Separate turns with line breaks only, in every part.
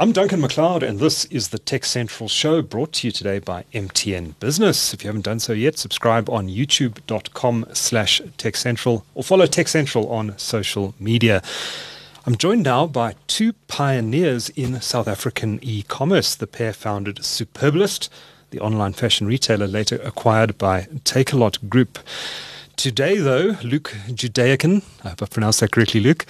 I'm Duncan McLeod, and this is the Tech Central Show brought to you today by MTN Business. If you haven't done so yet, subscribe on youtube.com slash TechCentral or follow Tech Central on social media. I'm joined now by two pioneers in South African e-commerce. The pair founded Superbalist, the online fashion retailer later acquired by Takealot Group. Today, though, Luke Jedeikin, I hope I pronounced that correctly, Luke,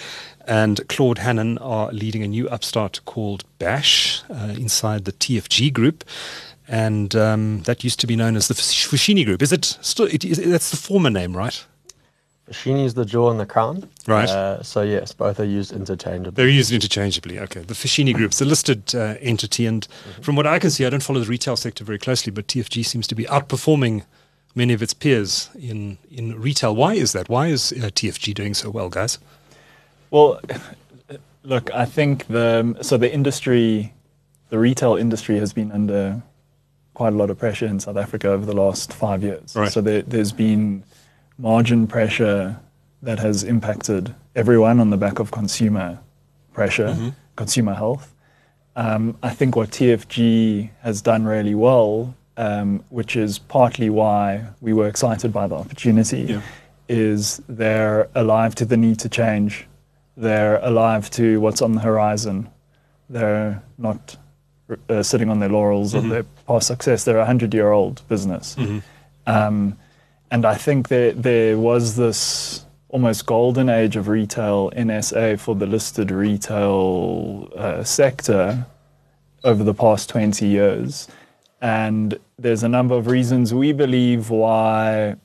and Claude Hanan are leading a new upstart called Bash uh, inside the TFG group. And um, that used to be known as the Foschini Group. Is it still? It, is, that's the former name, right?
Foschini is the jewel and the crown.
Right.
Uh, so, yes, both are used interchangeably.
They're used interchangeably. Okay. The Foschini Group, it's a listed uh, entity. And mm-hmm. from what I can see, I don't follow the retail sector very closely, but TFG seems to be outperforming many of its peers in, in retail. Why is that? Why is uh, TFG doing so well, guys?
Well, look, I think the so the industry, the retail industry has been under quite a lot of pressure in South Africa over the last five years.
Right.
So there, there's been margin pressure that has impacted everyone on the back of consumer pressure, mm-hmm. consumer health. Um, I think what TFG has done really well, which is partly why we were excited by the opportunity, yeah. is they're alive to the need to change they're alive to what's on the horizon. They're not uh, sitting on their laurels mm-hmm. of their past success. They're a hundred year old business. Mm-hmm. Um, and I think there, there was this almost golden age of retail in SA for the listed retail uh, sector over the past 20 years. And there's a number of reasons we believe why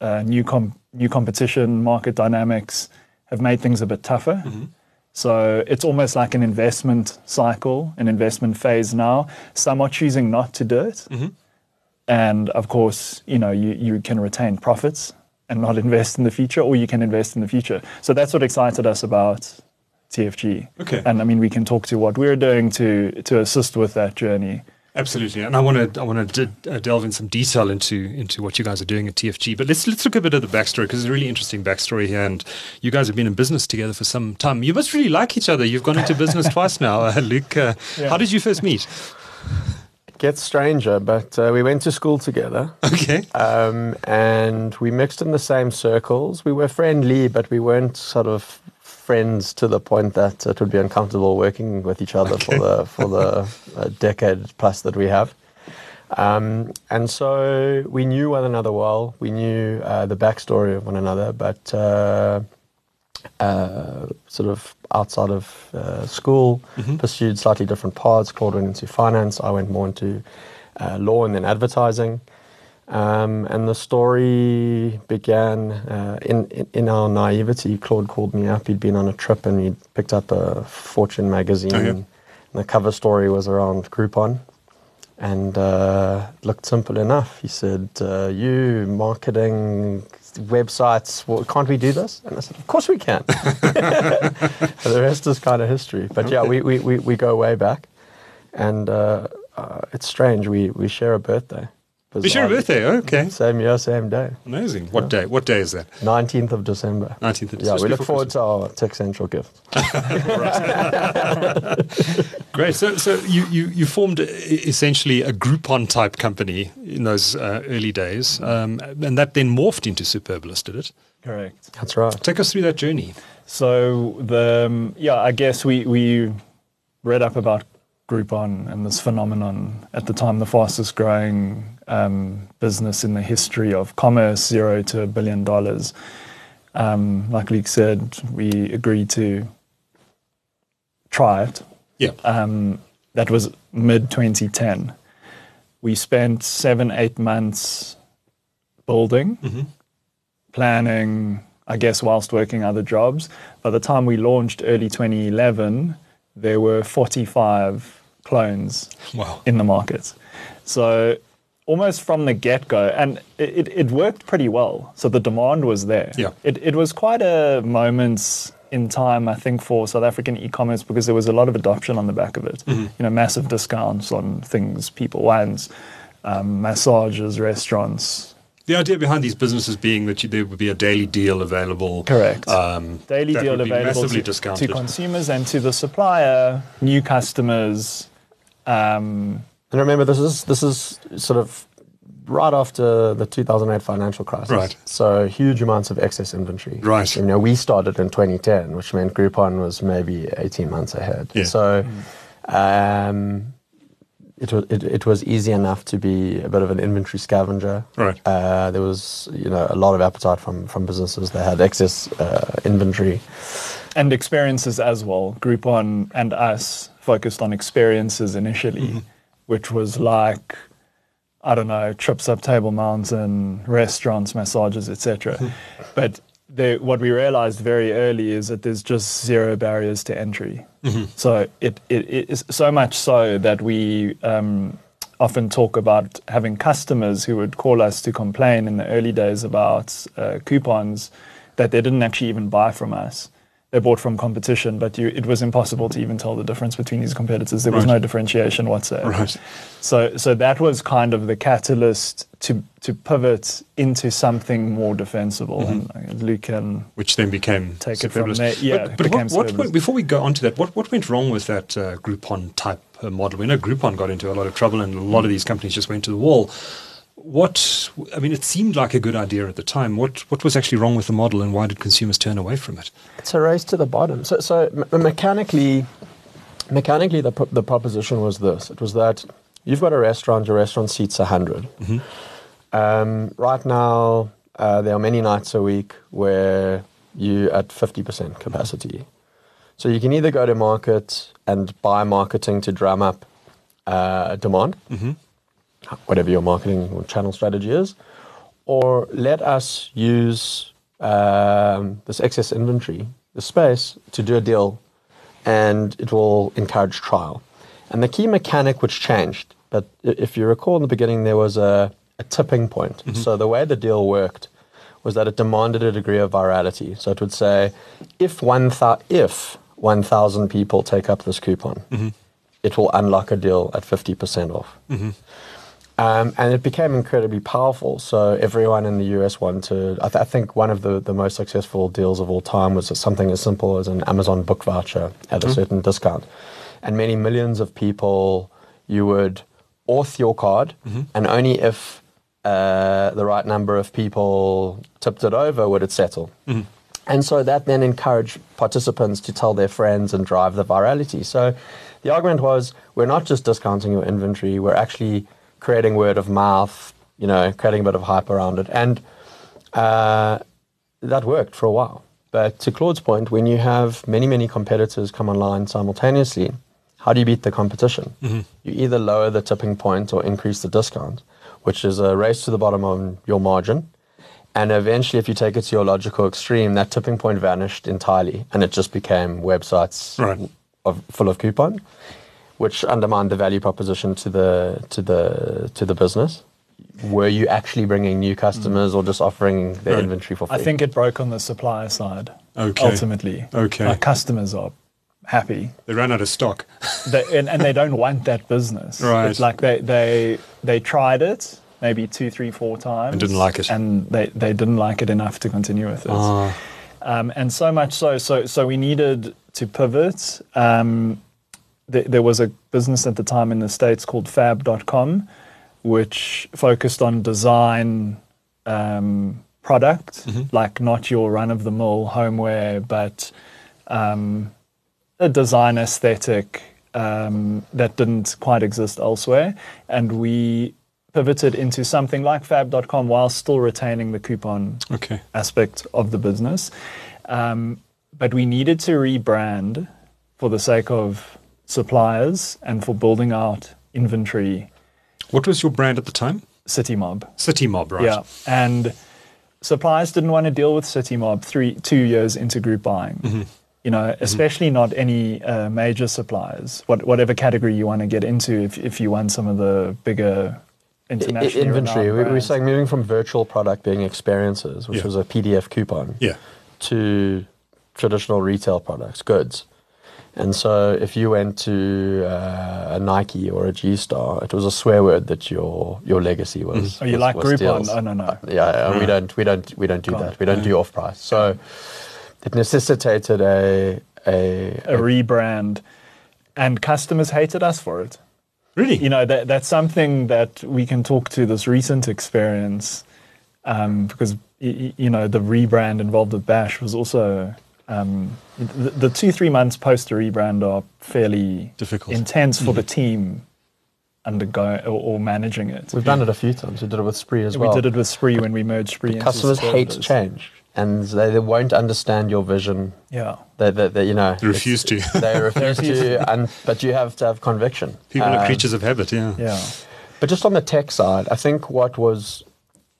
uh, new, com- new competition, market dynamics, have made things a bit tougher. Mm-hmm. So it's almost like an investment cycle, an investment phase now. Some are choosing not to do it. Mm-hmm. And of course, you know, you, you can retain profits and not invest in the future, or you can invest in the future. So that's what excited us about TFG.
Okay.
And I mean, we can talk to what we're doing to to assist with that journey.
Absolutely, and I want to I want to d- uh, delve in some detail into into what you guys are doing at TFG. But let's let's look a bit at the backstory because it's a really interesting backstory here. And you guys have been in business together for some time. You must really like each other. You've gone into business twice now, uh, Luke. Uh, yeah. How did you first meet?
It gets stranger, but uh, we went to school together.
Okay.
Um, and we mixed in the same circles. We were friendly, but we weren't sort of friends to the point that it would be uncomfortable working with each other okay. for the for the uh, decade plus that we have. Um, and so we knew one another well. We knew uh, the backstory of one another, but uh, uh sort of outside of uh, school, mm-hmm. pursued slightly different paths. Claude went into finance. I went more into uh, law and then advertising. Um, and the story began uh, in, in, in our naivety. Claude called me up. He'd been on a trip and he'd picked up a Fortune magazine. Oh, yeah. And the cover story was around Groupon. And uh, looked simple enough. He said, uh, You, marketing, websites, well, can't we do this? And I said, Of course we can. the rest is kind of history. But yeah, we, we, we, we, go way back. And uh, uh, it's strange. We, we share a birthday.
It's your birthday, okay.
Same year, same day.
Amazing. What yeah. day? What day is that?
19th of December.
19th of
December. Yeah, we look forward Christmas. to our Tech Central gift.
Great. So, so you, you, you formed essentially a Groupon type company in those uh, early days, um, and that then morphed into Superbalist, did it?
Correct.
That's right.
Take us through that journey.
So, the um, yeah, I guess we, we read up about Groupon and this phenomenon at the time, the fastest growing um, business in the history of commerce, zero to a billion dollars. Um, like Luke said, we agreed to try it.
Yeah.
Um, that was mid 2010. We spent seven, eight months building, mm-hmm. planning, I guess, whilst working other jobs. By the time we launched early 2011, there were 45 clones
wow.
in the market. So almost from the get go, and it, it worked pretty well. So the demand was there.
Yeah.
It, it was quite a moment in time, I think, for South African e commerce because there was a lot of adoption on the back of it. Mm-hmm. You know, massive discounts on things people want, um, massages, restaurants.
The idea behind these businesses being that you, there would be a daily deal available.
Correct.
Um,
Daily deal available to, to consumers and to the supplier, new customers. Um,
And remember, this is this is sort of right after the 2008 financial crisis.
Right.
So huge amounts of excess inventory.
Right.
You know, we started in 2010, which meant Groupon was maybe 18 months ahead.
Yeah.
So um, it was it, it was easy enough to be a bit of an inventory scavenger.
Right.
Uh, there was you know a lot of appetite from from businesses that had excess uh, inventory.
and experiences as well. Groupon and us focused on experiences initially,
Mm-hmm.
which was like, I don't know, trips up Table Mountain, restaurants, massages, etc.
Mm-hmm.
but the, what we realized very early is that there's just zero barriers to entry.
Mm-hmm.
So it, it, it is so much so that we um, often talk about having customers who would call us to complain in the early days about uh, coupons that they didn't actually even buy from us. They bought from competition, but you, it was impossible to even tell the difference between these competitors. There was
Right.
no differentiation whatsoever.
Right.
So, so that was kind of the catalyst to to pivot into something more defensible.
Mm-hmm.
And uh, Luke can
which then became
Take it from there. Yeah,
but, but what, what went, before we go on to that, what, what went wrong with that uh, Groupon type uh, model? We know Groupon got into a lot of trouble, and a lot of these companies just went to the wall. What I mean, it seemed like a good idea at the time. What what was actually wrong with the model, and why did consumers turn away from it?
It's a race to the bottom. So, so me- mechanically, mechanically, the pro- the proposition was this: it was that you've got a restaurant, your restaurant seats 100 Um, right now, uh, there are many nights a week where you at fifty percent capacity. So you can either go to market and buy marketing to drum up uh, demand, whatever your marketing or channel strategy is, or let us use um, this excess inventory, the space, to do a deal, and it will encourage trial. And the key mechanic which changed, but if you recall in the beginning, there was a, a tipping point. Mm-hmm. So the way the deal worked was that it demanded a degree of virality. So it would say, if one if 1,000 people take up this coupon, mm-hmm. it will unlock a deal at 50% off. Mm-hmm. Um, and it became incredibly powerful. So everyone in the US wanted. I, th- I think one of the, the most successful deals of all time was something as simple as an Amazon book voucher at a certain discount, and many millions of people you would auth your card, and only if uh, the right number of people tipped it over would it settle. And so that then encouraged participants to tell their friends and drive the virality. So the argument was we're not just discounting your inventory, we're actually creating word of mouth, you know, creating a bit of hype around it. And uh, that worked for a while. But to Claude's point, when you have many, many competitors come online simultaneously, how do you beat the competition? You either lower the tipping point or increase the discount, which is a race to the bottom on your margin. And eventually, if you take it to your logical extreme, that tipping point vanished entirely, and it just became websites
Right.
of, full of coupon, which undermined the value proposition to the to the to the business. Were you actually bringing new customers or just offering the
Right.
inventory for free?
I think it broke on the supplier side.
Okay.
Ultimately.
Okay.
Our customers are happy.
They ran out of stock.
They, and, and they don't want that business.
Right.
It's like they, they, they tried it maybe two, three, four times.
And didn't like it.
And they, they didn't like it enough to continue with it.
Ah.
Um, and so much so, so, so we needed to pivot. Um, th- there was a business at the time in the States called fab.com, which focused on design um, product, like not your run of the mill homeware, but um, a design aesthetic um, that didn't quite exist elsewhere. And we pivoted into something like fab.com while still retaining the coupon
Okay.
aspect of the business. Um, but we needed to rebrand for the sake of suppliers and for building out inventory
What was your brand at the time?
City Mob.
City Mob, right?
Yeah. And suppliers didn't want to deal with City Mob three, two years into group buying.
Mm-hmm.
You know, especially not any uh, major suppliers, what, whatever category you want to get into if, if you want some of the bigger
I-
international
inventory. We, we were saying moving from virtual product being experiences, which
Yeah.
was a PDF coupon,
Yeah.
to traditional retail products, goods. And so if you went to uh, a Nike or a G Star, it was a swear word that your your legacy was.
Oh, you
was-
like
was
Groupon?
deals.
Oh, no, no.
Yeah, yeah, we don't we don't we don't do
Can't.
that. We don't do off price. So it necessitated a a,
A rebrand, and customers hated us for it.
Really?
you know that that's something that we can talk to this recent experience um, because y- y- you know the rebrand involved with Bash was also um, the, the two three months post the rebrand are fairly
Difficult.
intense for the team undergoing or, or managing it.
We've done it a few times. We did it with Spree as
we
well.
We did it with Spree when we merged Spree.
Customers hate change, and they, they won't understand your vision.
Yeah.
They, they, they you know
They refuse to.
They refuse to, and but you have to have conviction.
People are
Um,
creatures of habit, yeah.
Yeah.
But just on the tech side, I think what was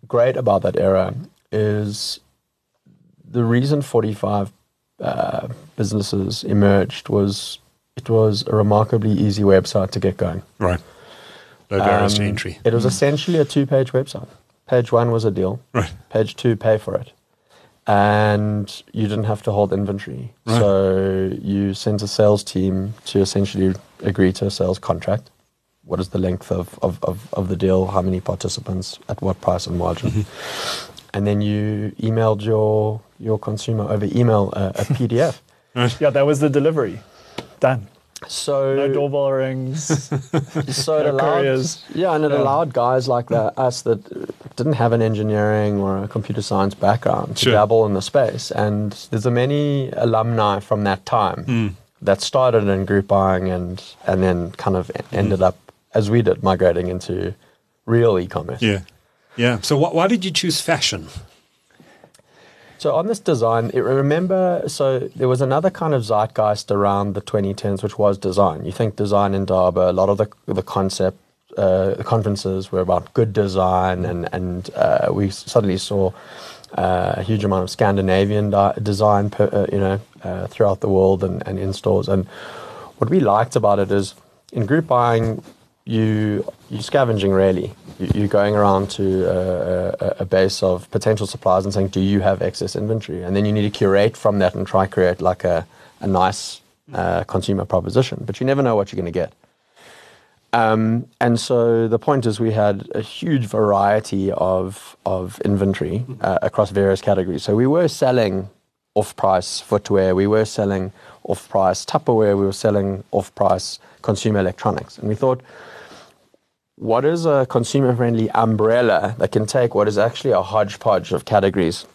great about that era is the reason 45 uh, businesses emerged was it was a remarkably easy website to get going.
Right. Low barriers to
Um,
entry.
It was essentially a two page website. Page one was a deal,
Right.
page two, pay for it. And you didn't have to hold inventory.
Right.
So you sent a sales team to essentially agree to a sales contract. What is the length of, of, of, of the deal? How many participants? At what price and margin?
Mm-hmm.
And then you emailed your your consumer over email a, a PDF.
Yeah, that was the delivery. Done.
So
No doorbell rings.
so it
No
allowed,
couriers.
yeah, and it
Yeah.
allowed guys like that, us that didn't have an engineering or a computer science background to
Sure.
dabble in the space. And there's a many alumni from that time
Hmm.
that started in group buying and and then kind of ended up as we did, migrating into real e-commerce.
Yeah. Yeah. So wh- why did you choose fashion?
So on this design, it, remember, so there was another kind of zeitgeist around the 2010s, which was design. You think design Indaba, a lot of the the concept, uh, the conferences were about good design, and and uh, we suddenly saw uh, a huge amount of Scandinavian di- design, per, uh, you know, uh, throughout the world and, and in stores. And what we liked about it is in group buying, you you're scavenging really. You, you're going around to a, a, a base of potential suppliers and saying, "Do you have excess inventory?" And then you need to curate from that and try create like a a nice uh, consumer proposition. But you never know what you're going to get. Um, and so the point is, we had a huge variety of of inventory uh, across various categories. So we were selling off-price footwear, we were selling off-price Tupperware, we were selling off-price consumer electronics, and we thought, what is a consumer-friendly umbrella that can take what is actually a hodgepodge of categories,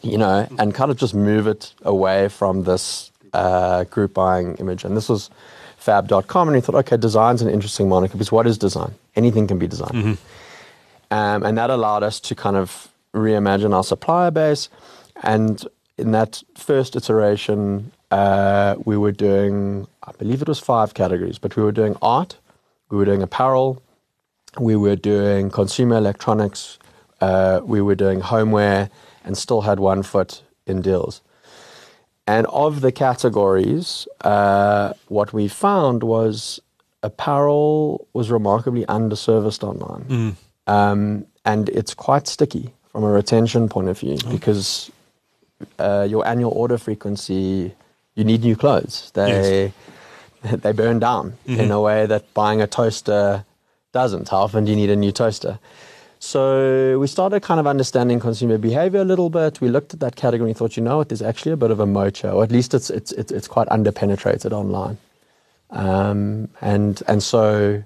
you know, and kind of just move it away from this uh, group buying image? And this was fab.com, and we thought, okay, design's an interesting moniker because what is design? Anything can be design. Um, and that allowed us to kind of reimagine our supplier base. And in that first iteration, uh, we were doing, I believe it was five categories, but we were doing art, we were doing apparel, we were doing consumer electronics, uh, we were doing homeware, and still had one foot in deals. And of the categories, uh, what we found was apparel was remarkably underserviced online. Um, and it's quite sticky from a retention point of view because uh, your annual order frequency, you need new clothes. They, they burn down in a way that buying a toaster doesn't. How often do you need a new toaster? So we started kind of understanding consumer behavior a little bit. We looked at that category and thought, you know what, there's actually a bit of a mocha, or at least it's it's it's, it's quite underpenetrated online. Um, and and so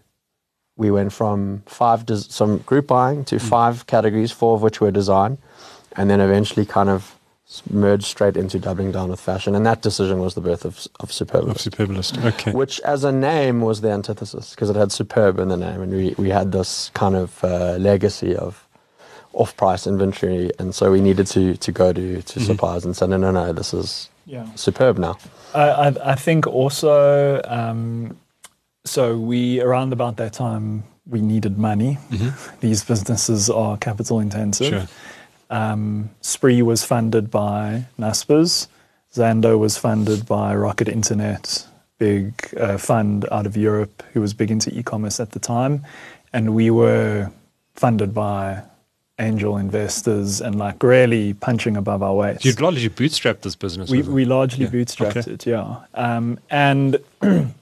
we went from five des- some group buying to five categories, four of which were design, and then eventually kind of merged straight into doubling down with fashion. And that decision was the birth of of
Of
Superb,
Superbalist. Okay.
which as a name was the antithesis because it had superb in the name, and we we had this kind of uh, legacy of off-price inventory, and so we needed to to go to to suppliers and say, no, no, no, this is
Yeah.
superb now.
I, I, I think also, um, so we around about that time we needed money. These businesses are capital intensive.
Sure.
Um, Spree was funded by Naspers. Zando was funded by Rocket Internet, big uh, fund out of Europe who was big into e-commerce at the time, and we were funded by angel investors and like really punching above our weight.
You'd largely bootstrapped this business.
We, we largely
Yeah.
bootstrapped
Okay.
it, yeah. Um, and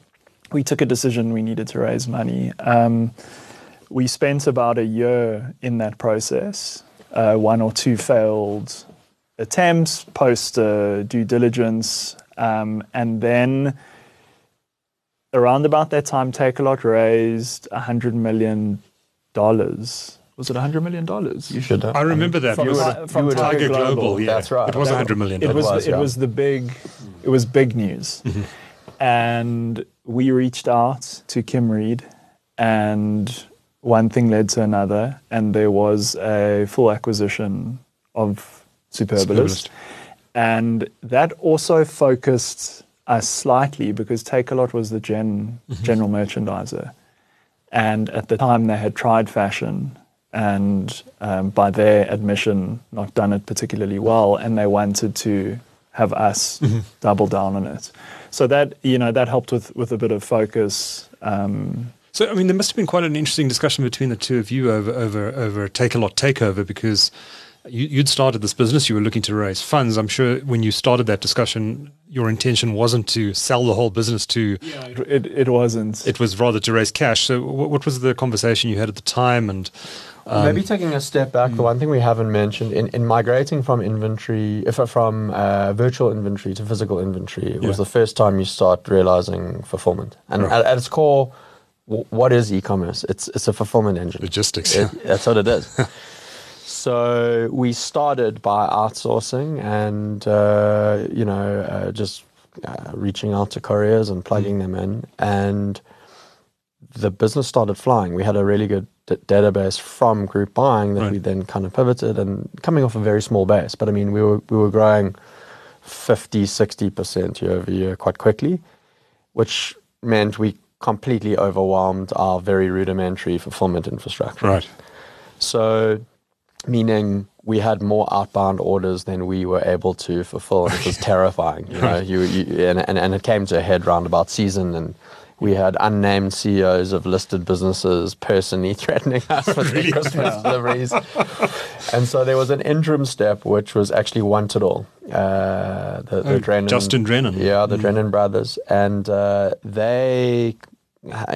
we took a decision we needed to raise money. Um, we spent about a year in that process, uh, one or two failed attempts, post uh, due diligence, um, and then around about that time, Takealot raised $100 million. Was it $100 million?
You should have.
I remember that.
From
It was
Ti-
a-
from
Tiger
Tiger
Global.
Global.
yeah.
That's right.
It was
That-
100 million.
it
dollars.
was,
was,
it
yeah.
was the big it was big news and we reached out to Kim Reid and one thing led to another and there was a full acquisition of superbalist.
Superbalist.
and that also focused us slightly because Takealot was the gen, general merchandiser. And at the time they had tried fashion and um, by their admission not done it particularly well and they wanted to have us double down on it. So that you know that helped with with a bit of focus um,
So, I mean, there must have been quite an interesting discussion between the two of you over over over Takealot takeover because you, you'd started this business, you were looking to raise funds. I'm sure when you started that discussion, your intention wasn't to sell the whole business to.
it, it, it wasn't
It was rather to raise cash. So, what, what was the conversation you had at the time? And um,
Maybe taking a step back, the one thing we haven't mentioned in, in migrating from inventory, if uh, from uh, virtual inventory to physical inventory, it was the first time you start realizing fulfillment. And
Right.
at, at its core, w- what is e-commerce? It's it's a fulfillment engine.
logistics.
It- that's what it is. so we started by outsourcing and uh, you know uh, just uh, reaching out to couriers and plugging them in, and the business started flying. We had a really good d- database from group buying that
Right.
we then kind of pivoted and coming off a very small base. But I mean, we were we were growing 50, 60 percent year over year quite quickly, which meant we completely overwhelmed our very rudimentary fulfillment infrastructure.
Right.
So, meaning we had more outbound orders than we were able to fulfill. and It was terrifying. You know, you, you and, and, and it came to a head round about season, and we had unnamed CEOs of listed businesses personally threatening us with their Christmas deliveries. and so there was an interim step, which was actually One All. Uh, the, the
Oh,
Drennan,
Justin Drennan.
Yeah, the Drennan brothers. And uh, they,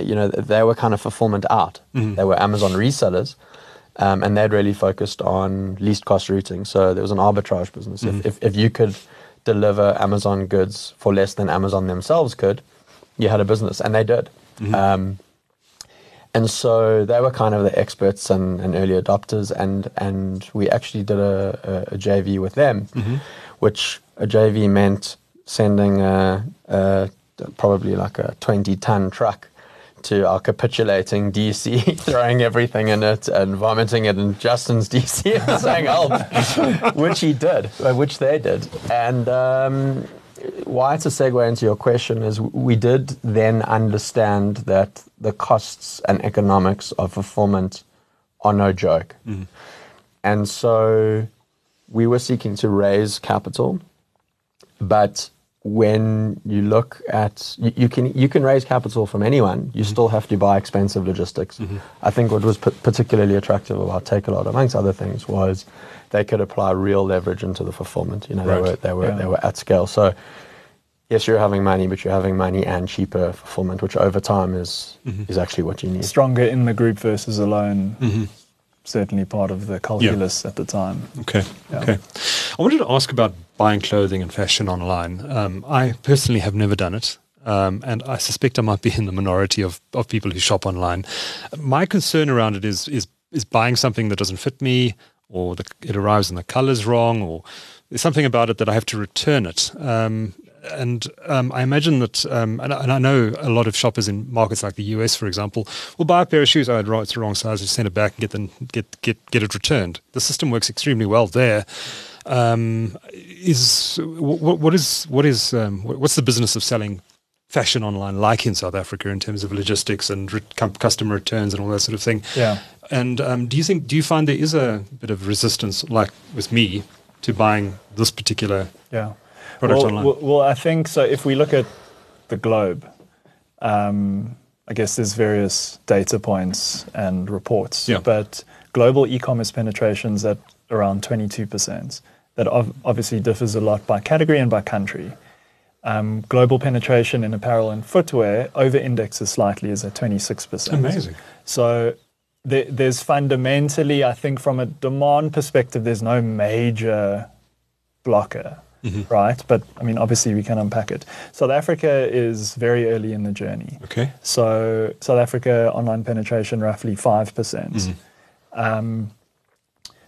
you know, they were kind of fulfillment out. They were Amazon resellers. Um, and they'd really focused on least cost routing. So there was an arbitrage business. If, if, if you could deliver Amazon goods for less than Amazon themselves could, you had a business, and they did. Um, and so they were kind of the experts and, and early adopters, and, and we actually did a, a, a JV with them, which a JV meant sending a, a, probably like a 20 ton truck to our capitulating DC, throwing everything in it and vomiting it in Justin's DC and saying help, which he did, uh, which they did. And um, why it's a segue into your question is we did then understand that the costs and economics of fulfillment are no joke. Mm-hmm. And so we were seeking to raise capital, but when you look at you, you can you can raise capital from anyone. You mm-hmm. still have to buy expensive logistics. Mm-hmm. I think what was p- particularly attractive about Takealot amongst other things was they could apply real leverage into the fulfillment. You know
Right.
they were they were
Yeah.
they were at scale. So yes you're having money but you're having money and cheaper fulfillment which over time is mm-hmm. is actually what you need.
Stronger in the group versus alone. Certainly part of the calculus at the time.
Okay.
Yeah.
Okay. I wanted to ask about buying clothing and fashion online. Um, I personally have never done it. Um, and I suspect I might be in the minority of, of people who shop online. My concern around it is is is buying something that doesn't fit me, or the, it arrives and the color's wrong, or there's something about it that I have to return it. Um, and um, I imagine that, um, and, I- and I know a lot of shoppers in markets like the US, for example, will buy a pair of shoes. Oh, it's the wrong size. Just send it back and get them get get get it returned. The system works extremely well there. Um, is what, what is what is um, what's the business of selling fashion online like in South Africa in terms of logistics and re- customer returns and all that sort of thing?
yeah
And um, do you think do you find there is a bit of resistance, like with me, to buying this particular
Yeah.
Products
well,
online.
Well, well, I think so. If we look at the globe, um, I guess there's various data points and reports.
Yeah.
But global e-commerce penetrations at around 22%. That obviously differs a lot by category and by country. Um, global penetration in apparel and footwear over indexes slightly is at 26%.
Amazing.
So there, there's fundamentally, I think, from a demand perspective, there's no major blocker, right? But I mean, obviously, we can unpack it. South Africa is very early in the journey.
Okay.
So South Africa online penetration roughly five percent. Um,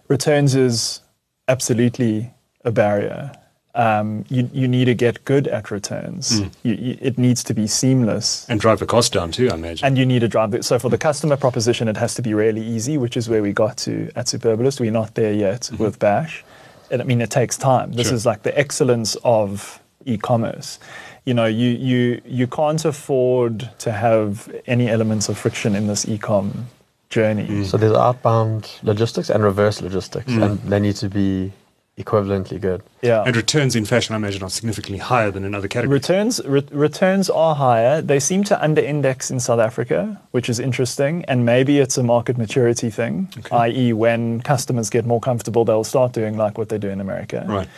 returns is absolutely a barrier. Um, you you need to get good at returns. You, you, it needs to be seamless.
And drive the cost down too, I imagine.
And you need to drive it. So for the customer proposition, it has to be really easy, which is where we got to at Superbalist. We're not there yet with Bash. And I mean, it takes time. This
Sure.
is like the excellence of e-commerce. You know, you you you can't afford to have any elements of friction in this e-com journey.
So there's outbound logistics and reverse logistics,
Mm.
and they need to be equivalently good.
Yeah.
and returns in fashion, I imagine, are significantly higher than in other categories.
Returns re- returns are higher. They seem to under-index in South Africa, which is interesting, and maybe it's a market maturity thing. I.e., when customers get more comfortable, they'll start doing like what they do in America.
Right.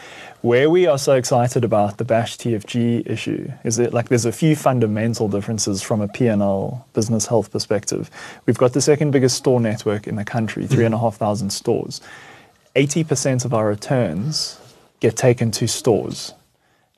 Where we are so excited about the Bash TFG issue is that like there's a few fundamental differences from a P&L business health perspective. We've got the second biggest store network in the country, three and a half thousand stores. 80% of our returns get taken to stores.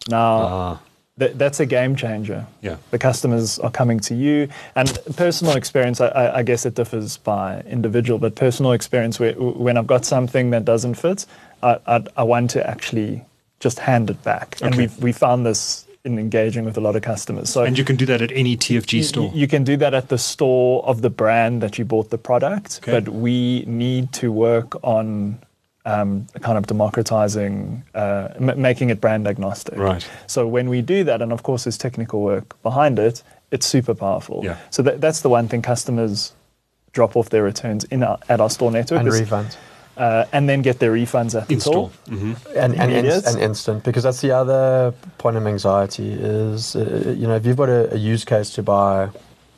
Now,
Ah,
Th- that's a game changer.
Yeah.
The customers are coming to you. And personal experience, I, I, I guess it differs by individual, but personal experience, where, when I've got something that doesn't fit, I, I, I want to actually just hand it back. And we've, we found this in engaging with a lot of customers. So
and you can do that at any TFG
you-
store.
You can do that at the store of the brand that you bought the product,
Okay.
but we need to work on um, kind of democratizing, uh, m- making it brand agnostic.
Right.
So when we do that, and of course there's technical work behind it, it's super powerful.
Yeah.
So that, that's the one thing customers drop off their returns in our, at our store network,
And refunds.
Uh, and then get their refunds at the
in store.
store.
hmm
And, and,
Immediate.
inst- and instant, because that's the other point of anxiety is, uh, you know, if you've got a, a use case to buy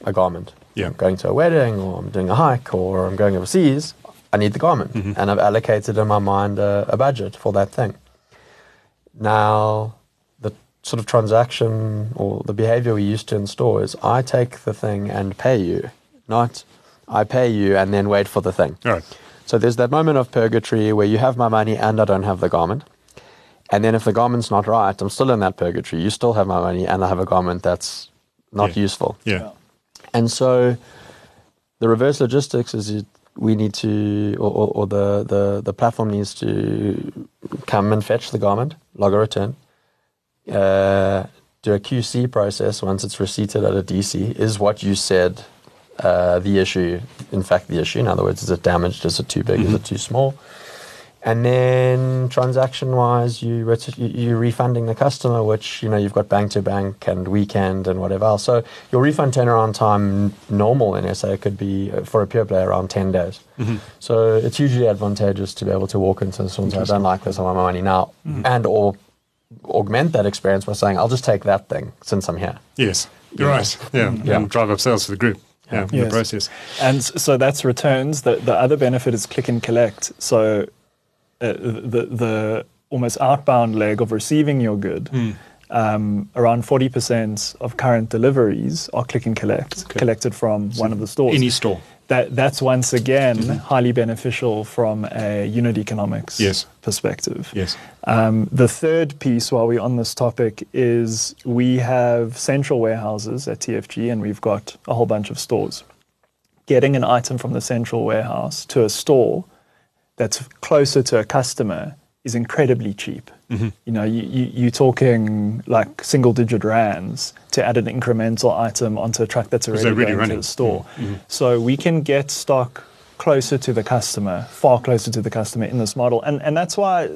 a garment,
Yeah.
I'm going to a wedding or I'm doing a hike or I'm going overseas, I need the garment.
Mm-hmm.
And I've allocated in my mind a, a budget for that thing. Now, the sort of transaction or the behavior we used to in store is I take the thing and pay you, not I pay you and then wait for the thing.
All right.
So there's that moment of purgatory where you have my money and I don't have the garment. And then if the garment's not right, I'm still in that purgatory. You still have my money and I have a garment that's not
Yeah.
useful.
Yeah.
And so the reverse logistics is it, we need to, or, or, or the, the, the platform needs to come and fetch the garment, log a return, uh, do a QC process once it's receipted at a DC. Is what you said uh, the issue, in fact, the issue? In other words, is it damaged? Is it too big? Is it too small? And then transaction-wise, you ret- you- you're refunding the customer, which you know you've got bank to bank and weekend and whatever else. So your refund turnaround time, normal in SA, could be uh, for a pure player around ten days. So it's hugely advantageous to be able to walk into the store and say, "I don't like this. I want my money now," and or augment that experience by saying, "I'll just take that thing since I'm here."
Yes. You're right. Yeah.
Yeah.
And drive up sales for the group. Yeah. In the process.
And so that's returns. The, the other benefit is click and collect. So uh, the, the almost outbound leg of receiving your good,
Hmm.
Um, around 40% of current deliveries are click and collect,
Okay.
collected from one of the stores.
Any store.
that, that's once again highly beneficial from a unit economics
Yes.
perspective.
Yes.
Um, the third piece, while we're on this topic, is we have central warehouses at TFG and we've got a whole bunch of stores. Getting an item from the central warehouse to a store that's closer to a customer is incredibly cheap.
Mm-hmm.
You know, you, you, you're talking like single digit rands to add an incremental item onto a truck that's already
really
going
running.
to the store.
Mm-hmm.
So we can get stock closer to the customer, far closer to the customer in this model. And, and that's why,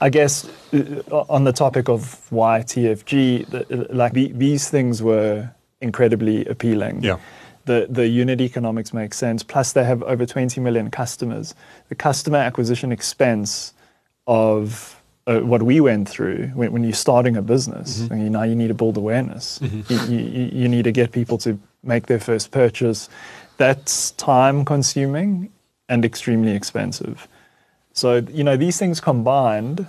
I- guess, uh, on the topic of why TFG, like these things were incredibly appealing.
Yeah.
The, the unit economics makes sense. Plus, they have over 20 million customers. The customer acquisition expense of uh, what we went through when, when you're starting a business,
Mm-hmm.
you know, you need to build awareness. You, you, you need to get people to make their first purchase. That's time consuming and extremely expensive. So, you know, these things combined,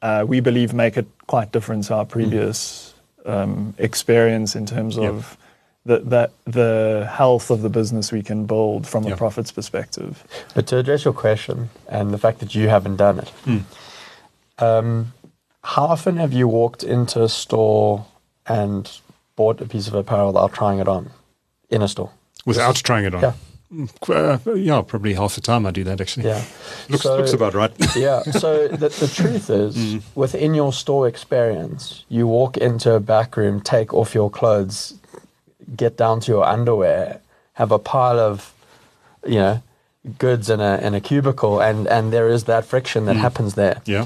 uh, we believe make it quite different to our previous um, experience in terms
Yep.
of the, that the health of the business we can build from
Yep.
a profits perspective.
But to address your question and the fact that you haven't done it, um, how often have you walked into a store and bought a piece of apparel without trying it on in a store?
Without trying it on.
Yeah.
Uh, yeah, probably half the time I do that actually.
Yeah.
Looks,
So-
looks about right.
yeah. So the, the truth is,
Mm.
within your store experience, you walk into a back room, take off your clothes, get down to your underwear, have a pile of, you know, goods in a in a cubicle, and and there is that friction
Mm.
that happens there.
yeah.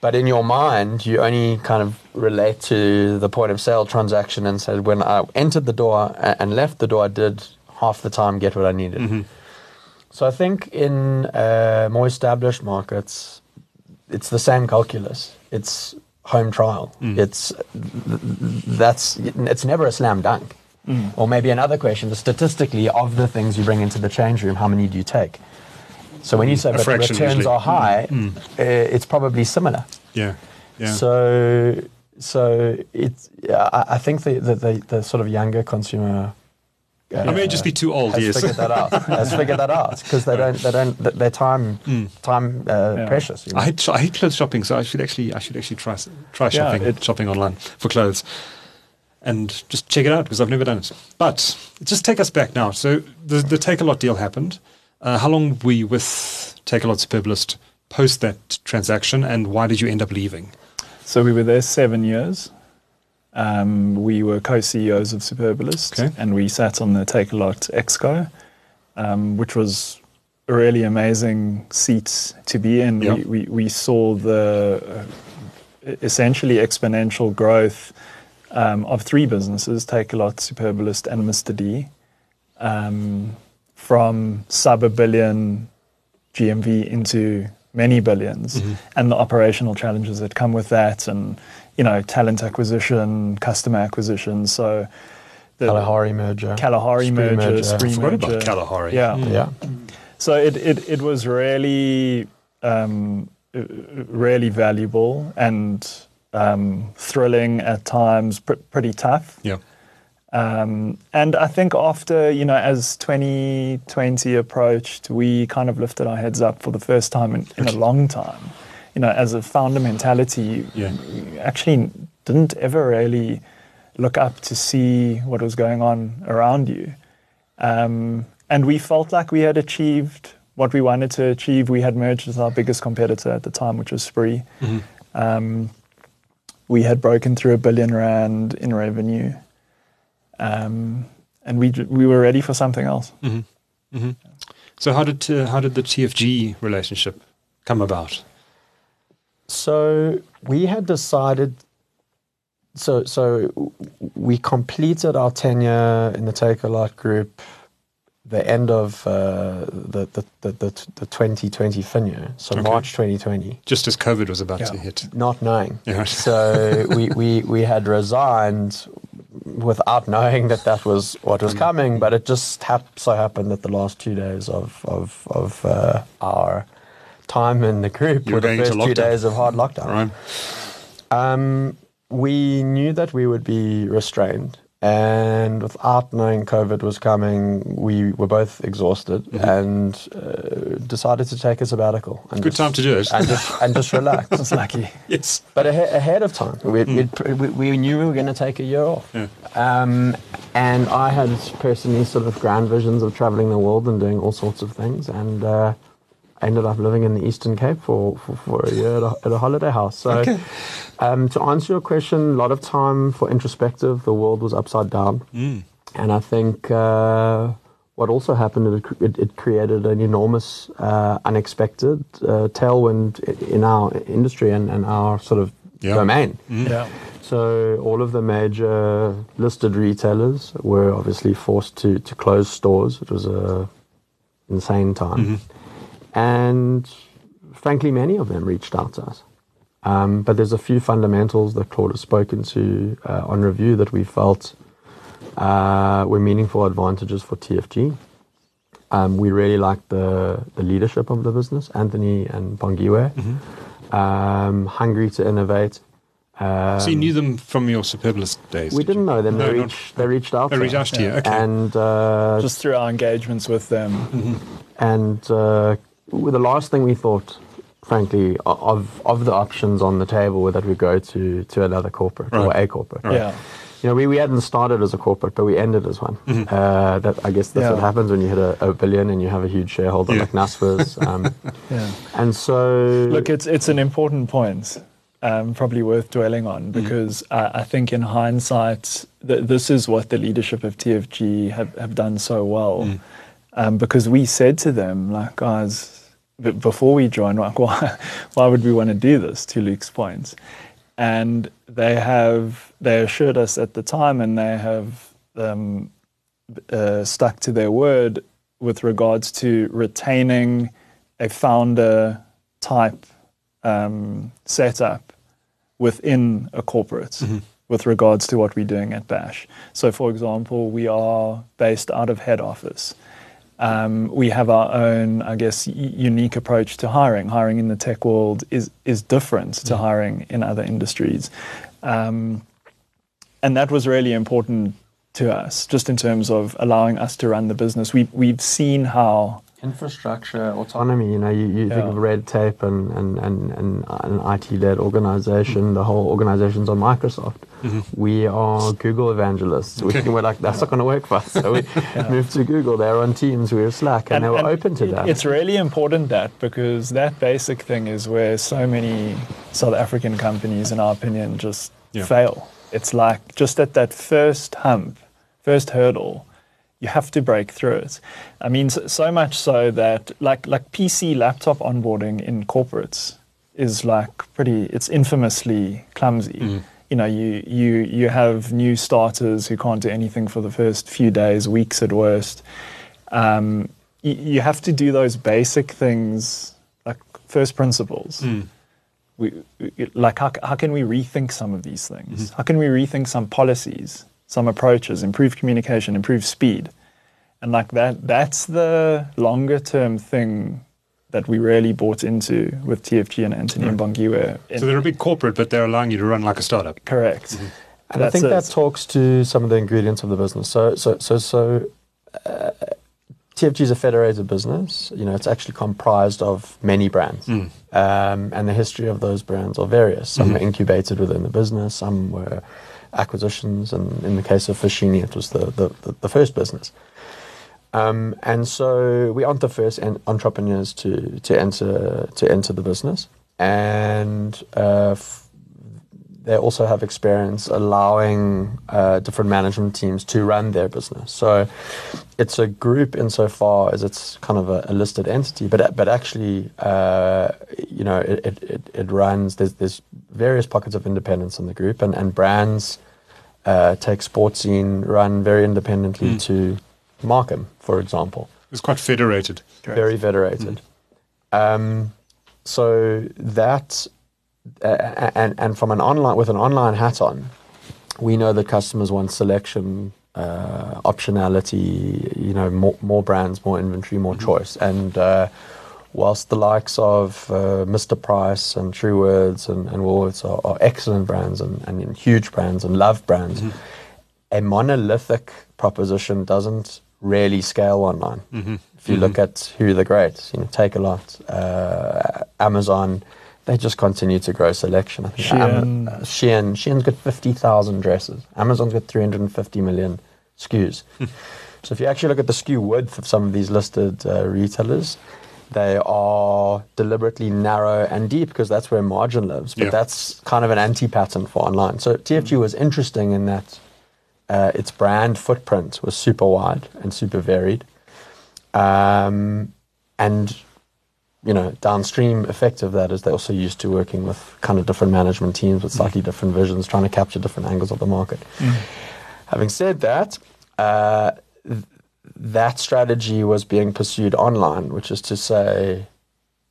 But in your mind, you only kind of relate to the point of sale transaction and said, when I entered the door and left the door, I did half the time get what I needed.
Mm-hmm.
So I think in uh, more established markets, it's the same calculus. It's home trial.
Mm.
It's that's it's never a slam dunk. Or maybe another question: statistically, of the things you bring into the change room, how many do you take? So when you say
A
but the returns
usually.
are high, uh, it's probably similar.
Yeah. Yeah.
So, so it's. Yeah, I, I think the, the, the, the sort of younger consumer. Uh,
I may just be too old,
has
yes.
figured that out. has figured that out because they don't. They don't. th- Their time. Time uh,
Yeah.
precious. You know?
I hate, I hate clothes shopping, so I should actually I should actually try s- try
Yeah,
shopping
it-
shopping online for clothes, and just check it out because I've never done it. But just take us back now. So the the Takealot deal happened. Uh, how long were you with Takealot Superbalist post that transaction, and why did you end up leaving?
So we were there seven years. Um, we were co-CEOs of Superbalist,
Okay.
and we sat on the Takealot Exco, um, which was a really amazing seat to be in.
Yeah.
We, we, we saw the uh, essentially exponential growth um, of three businesses: Take a Lot, Superbalist, and Mr. D, um, from sub a billion GMV into many 1000000000s and the operational challenges that come with that and you know talent acquisition customer acquisition so the
Kalahari merger.
Kalahari
Spree
merger,
merger.
Spree
I forgot about
merger.
Kalahari.
yeah
Yeah.
so it, it, it was really um, really valuable and um, thrilling at times pr- pretty tough
Yeah.
Um, and I think after, you know, as 2020 approached, we kind of lifted our heads up for the first time in, in a long time. You know, as a founder mentality,
Yeah.
you actually didn't ever really look up to see what was going on around you. Um, and we felt like we had achieved what we wanted to achieve. We had merged with our biggest competitor at the time, which was Spree. Um, we had broken through a billion rand in revenue um, and we we were ready for something else.
So how did uh, how did the TFG relationship come about?
So we had decided. So so we completed our tenure in the Takealot group, the end of uh, the, the, the the the 2020 fin year, so
Okay.
March 2020.
Just as COVID was about to hit.
Not knowing.
Yeah.
So we, we we had resigned without knowing that that was what was coming, but it just hap- so happened that the last two days of of of uh, our time in the group
You were
were the first two days of hard lockdown.
Right.
Um, we knew that we would be restrained, and without knowing COVID was coming, we were both exhausted and uh, decided to take a sabbatical. And
Mm-hmm. Good
just-
time to do it.
And just, and just relax.
It's lucky.
Yes.
But ahe- ahead of time, we, we'd pr- we, we knew we were going to take a year off.
Yeah.
Um, and I had personally sort of grand visions of traveling the world and doing all sorts of things. And uh, I ended up living in the Eastern Cape for, for, for a year at a, at a holiday house. So,
Okay.
um, to answer your question, a lot of time for introspective. The world was upside down.
Mm.
And I think uh, what also happened, it, it, it created an enormous, uh, unexpected uh, tailwind in our industry and, and our sort of
Yeah.
domain.
Yeah.
So all of the major listed retailers were obviously forced to, to close stores. It was a insane time. And frankly, many of them reached out to us. Um, but there's a few fundamentals that Claude has spoken to uh, on review that we felt uh, were meaningful advantages for TFG. Um, we really liked the, the leadership of the business, Anthony and Bongiwe. Um, hungry to innovate. Um,
so you knew them from your Superbalist days?
we
did
didn't
you?
know them.
No,
they,
not-
reached, they reached out.
They
to
reached out to you. Okay.
And uh,
Just through our engagements with them.
and uh, well, the last thing we thought, frankly, of of the options on the table were that we go to to another corporate or a corporate.
Yeah.
You know, we, we hadn't started as a corporate, but we ended as one. Uh, that I guess that's what happens when you hit a, a billion and you have a huge shareholder
Yeah.
like Naspers. Um,
Yeah.
and so,
Look, it's it's an important point, um, probably worth dwelling on because I, I think in hindsight, th- this is what the leadership of TFG have, have done so well. Um, because we said to them, like, guys, b- before we joined, like, why, why would we want to do this? To Luke's point, and they have they assured us at the time, and they have um, uh, stuck to their word with regards to retaining a founder type um, setup within a corporate with regards to what we're doing at Bash. So, for example, we are based out of head office. Um, we have our own, I guess, unique approach to hiring. Hiring in the tech world is is different to hiring in other industries, um, and that was really important to us, just in terms of allowing us to run the business. We we've seen how
infrastructure, autonomy, you know, you, you think of red tape and, and, and, and an IT led organization, the whole organization's on Microsoft. Mm-hmm. We are Google evangelists. We, we're like, that's not going to work for us. So we moved to Google. They're on Teams, we were Slack, and, they were open to
it-
that.
It's really important that because that basic thing is where so many South African companies, in our opinion, just
Yeah.
fail. It's like just at that first hump, first hurdle, you have to break through it. I mean, so, so much so that like like PC laptop onboarding in corporates is like pretty. It's infamously clumsy. Mm. You know, you you you have new starters who can't do anything for the first few days, weeks at worst. Um, you, you have to do those basic things like first principles. We, we- like how, how can we rethink some of these things? How can we rethink some policies, some approaches, improve communication, improve speed? And like that, that's the longer term thing that we really bought into with TFG and Anthony and Bongiwe.
So they're a big corporate, but they're allowing you to run like a startup.
correct.
And I think
it.
that talks to some of the ingredients of the business. So, so, so, so, uh, TFG is a federated business. You know, it's actually comprised of many brands, um, and the history of those brands are various. Some were incubated within the business, some were acquisitions, and in the case of Foschini, it was the the, the, the first business. Um, and so we aren't the first en- entrepreneurs to to enter to enter the business, and uh, f- they also have experience allowing uh, different management teams to run their business. So it's a group insofar as it's kind of a, a listed entity, but but actually, uh, you know, it, it, it, it runs. There's there's various pockets of independence in the group, and and brands uh, take sports scene run very independently to Markham, for example
It's quite federated.
very federated. Um, so that, uh, and and from an online with an online hat on, we know that customers want selection, uh, optionality. You know, more more brands, more inventory, more choice, and. Uh, Whilst the likes of uh, Mr. Price and True Words and, and Woolworths are, are excellent brands and, and huge brands and love brands, a monolithic proposition doesn't really scale online. If you look at who the greats, you know, Takealot, uh, Amazon, they just continue to grow selection. I think
Shein.
uh, Shein, Shein's got fifty thousand dresses. Amazon's got three hundred and fifty million SKUs. so if you actually look at the SKU width of some of these listed uh, retailers. They are deliberately narrow and deep because that's where margin lives. But
Yeah.
that's kind of an anti-pattern for online. So TFG was interesting in that uh, its brand footprint was super wide and super varied. Um, and, you know, downstream effect of that is they're also used to working with kind of different management teams with slightly different visions, trying to capture different angles of the market. Having said that, uh, th- that strategy was being pursued online, which is to say,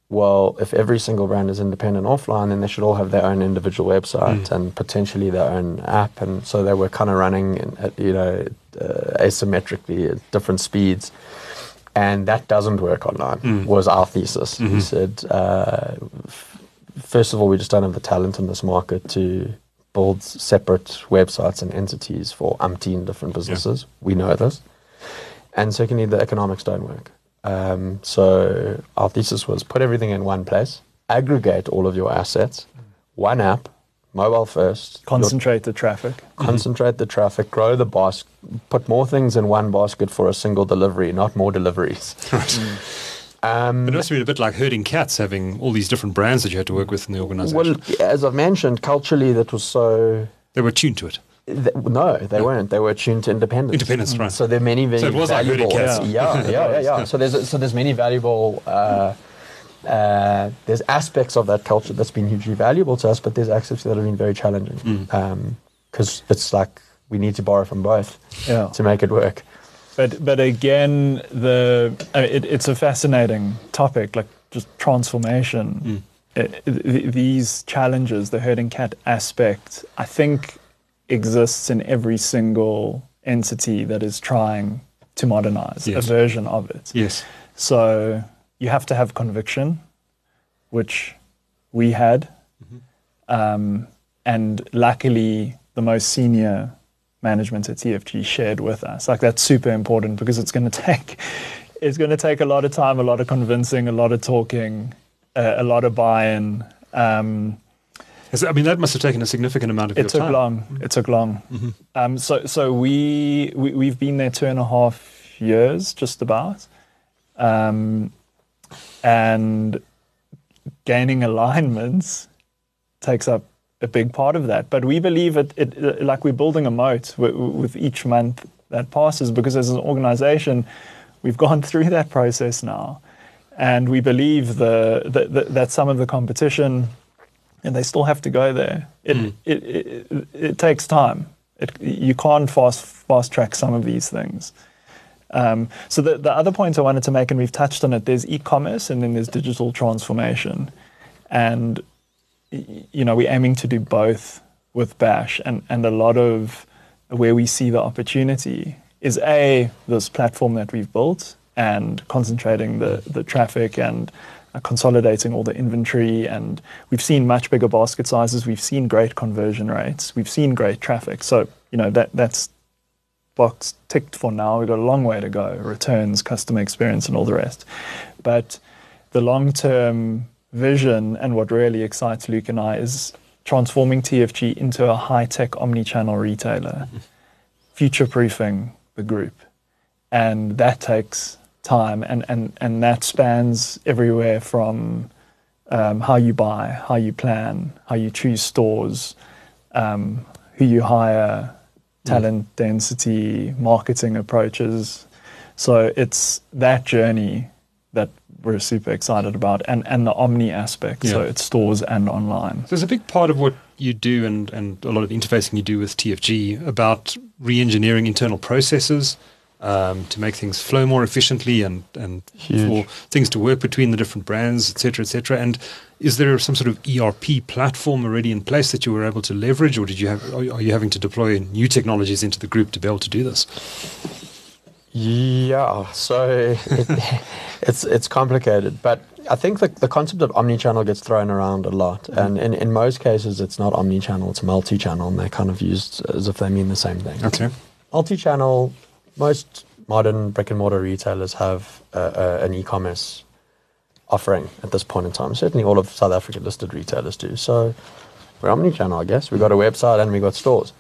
well, if every single brand is independent offline, then they should all have their own individual website and potentially their own app. And so they were kind of running, in, at, you know, uh, asymmetrically at different speeds. and that doesn't work online.
Mm.
Was our thesis.
Mm-hmm.
He said, uh, f- first of all, we just don't have the talent in this market to build separate websites and entities for umpteen different businesses. We know this, and secondly, the economics don't work. Um, so our thesis was put everything in one place, aggregate all of your assets, one app, mobile first, your-
Concentrate the traffic.
concentrate the traffic, grow the basket, put more things in one basket for a single delivery, not more deliveries. Um,
It must have been a bit like herding cats, having all these different brands that you had to work with in the organization.
well, as I've mentioned, culturally that was so.
they were tuned to it.
Th- no, they weren't. They were tuned to independence.
Independence, right.
So there are many very
So it was like herding
valuable.
cats.
Yeah, yeah, yeah, yeah. So there's so there's many valuable. Uh, uh, there's aspects of that culture that's been hugely valuable to us, but there's aspects that have been very challenging
Mm.
because it's like we need to borrow from both
Yeah.
to make it work.
But but again, the I mean, it, it's a fascinating topic, like just transformation. It- it- these challenges, the herding cat aspect, I think exists in every single entity that is trying to modernize
Yes.
a version of it.
Yes.
So you have to have conviction, which we had. Um, and luckily, the most senior management at TFG shared with us. Like that's super important because it's going to take it's going to take a lot of time, a lot of convincing, a lot of talking, uh, a lot of buy-in. Um,
I mean, that must have taken a significant amount of
time.
it
took
time.
long. It took long. Um, so so we, we we've been there two and a half years, just about, um, and gaining alignments takes up a big part of that. But we believe it, it, it like we're building a moat with, with each month that passes because as an organization, we've gone through that process now, and we believe the, the, the that some of the competition and they still have to go there. It, it, it, it, it takes time. It, you can't fast fast track some of these things. Um, so the, the other point I wanted to make, and we've touched on it, there's e-commerce and then there's digital transformation, and you know we're aiming to do both with Bash, and and a lot of where we see the opportunity is a this platform that we've built and concentrating the the traffic and Uh, consolidating all the inventory and we've seen much bigger basket sizes. We've seen great conversion rates. We've seen great traffic. So you know that that's box ticked for now. We've got a long way to go returns customer experience and all the rest. But the long term vision and what really excites Luke and I is transforming TFG into a high tech omni channel retailer mm-hmm. future proofing the group. And that takes time and, and, and that spans everywhere from um, how you buy, how you plan, how you choose stores, um, who you hire, talent density, marketing approaches. So it's that journey that we're super excited about and, and the omni aspect. So it's stores and online.
So There's a big part of what you do and, and a lot of interfacing you do with TFG about re-engineering internal processes um, to make things flow more efficiently and, and
Huge.
for things to work between the different brands, et cetera, et cetera. And is there some sort of ERP platform already in place that you were able to leverage or did you have, are are you having to deploy new technologies into the group to be able to do this?
Yeah, so it, it's it's complicated, but I think the, the concept of omni-channel gets thrown around a lot, and in, in most cases it's not omni-channel, it's multi-channel, and they're kind of used as if they mean the same thing.
Okay.
Multi-channel, most modern brick and mortar retailers have uh, uh, an e-commerce offering at this point in time. Certainly, all of South Africa listed retailers do. So we're omni-channel, I guess. We've got a website and we've got stores,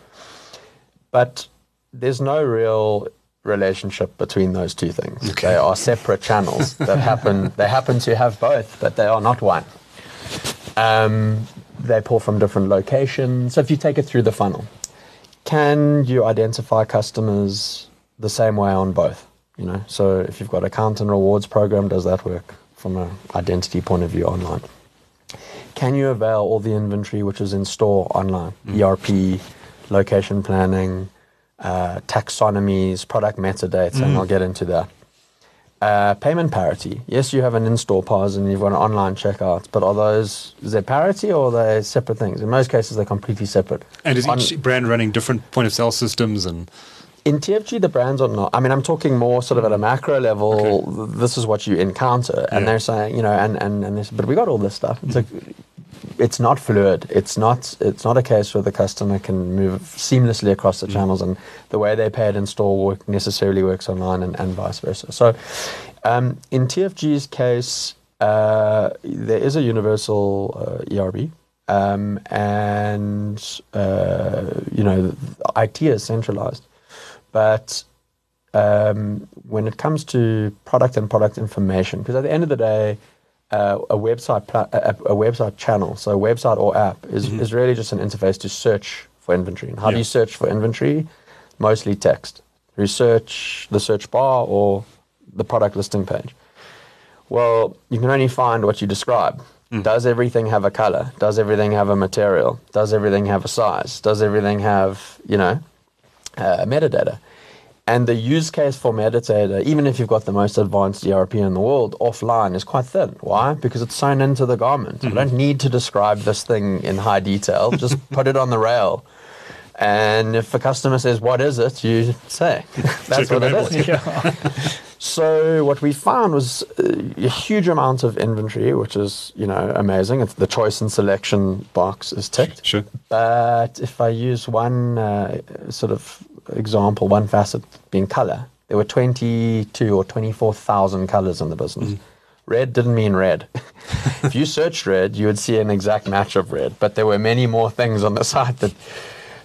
but there's no real relationship between those two things.
Okay.
They are separate channels that happen. They happen to have both, but they are not one. Um, they pull from different locations. So if you take it through the funnel, can you identify customers the same way on both? You know, so if you've got a account and rewards program, does that work from an identity point of view online? Can you avail all the inventory which is in store online? ERP, location planning, uh, taxonomies, product metadates, and I'll get into that. Uh, payment parity. Yes, you have an in-store POS and you've got an online checkout, but are those is there parity or are they separate things? In most cases, they're completely separate.
And is
On-
each brand running different point of sale systems and
in TFG, the brands are not. I mean, I'm talking more sort of at a macro level. th- This is what you encounter, and
Yeah.
they're saying, you know, and and and this, but we got all this stuff. It's like it's not fluid. It's not. It's not a case where the customer can move seamlessly across the channels, and the way they pay it in store work necessarily works online, and, and vice versa. So, um, in TFG's case, uh, there is a universal uh, ERP. Um, and uh, you know, IT is centralized, but um, when it comes to product and product information, because at the end of the day, uh, a website pla- a, a website channel, so a website or app, is, is really just an interface to search for inventory. And how do you search for inventory? Mostly text. You search the search bar or the product listing page. Well, you can only find what you describe. Does everything have a color? Does everything have a material? Does everything have a size? Does everything have, you know, uh, metadata? And the use case for metadata, even if you've got the most advanced ERP in the world, offline is quite thin. Why? Because it's sewn into the garment. I don't need to describe this thing in high detail. Just put it on the rail. And if a customer says, What is it? you say, That's what it is.
Yeah.
So what we found was uh, a huge amount of inventory, which is you know amazing. It's the choice and selection box is ticked.
Sure.
But if I use one uh, sort of example, one facet being color, there were twenty-two or twenty-four thousand colors in the business. Red didn't mean red. if you searched red, you would see an exact match of red, but there were many more things on the site that.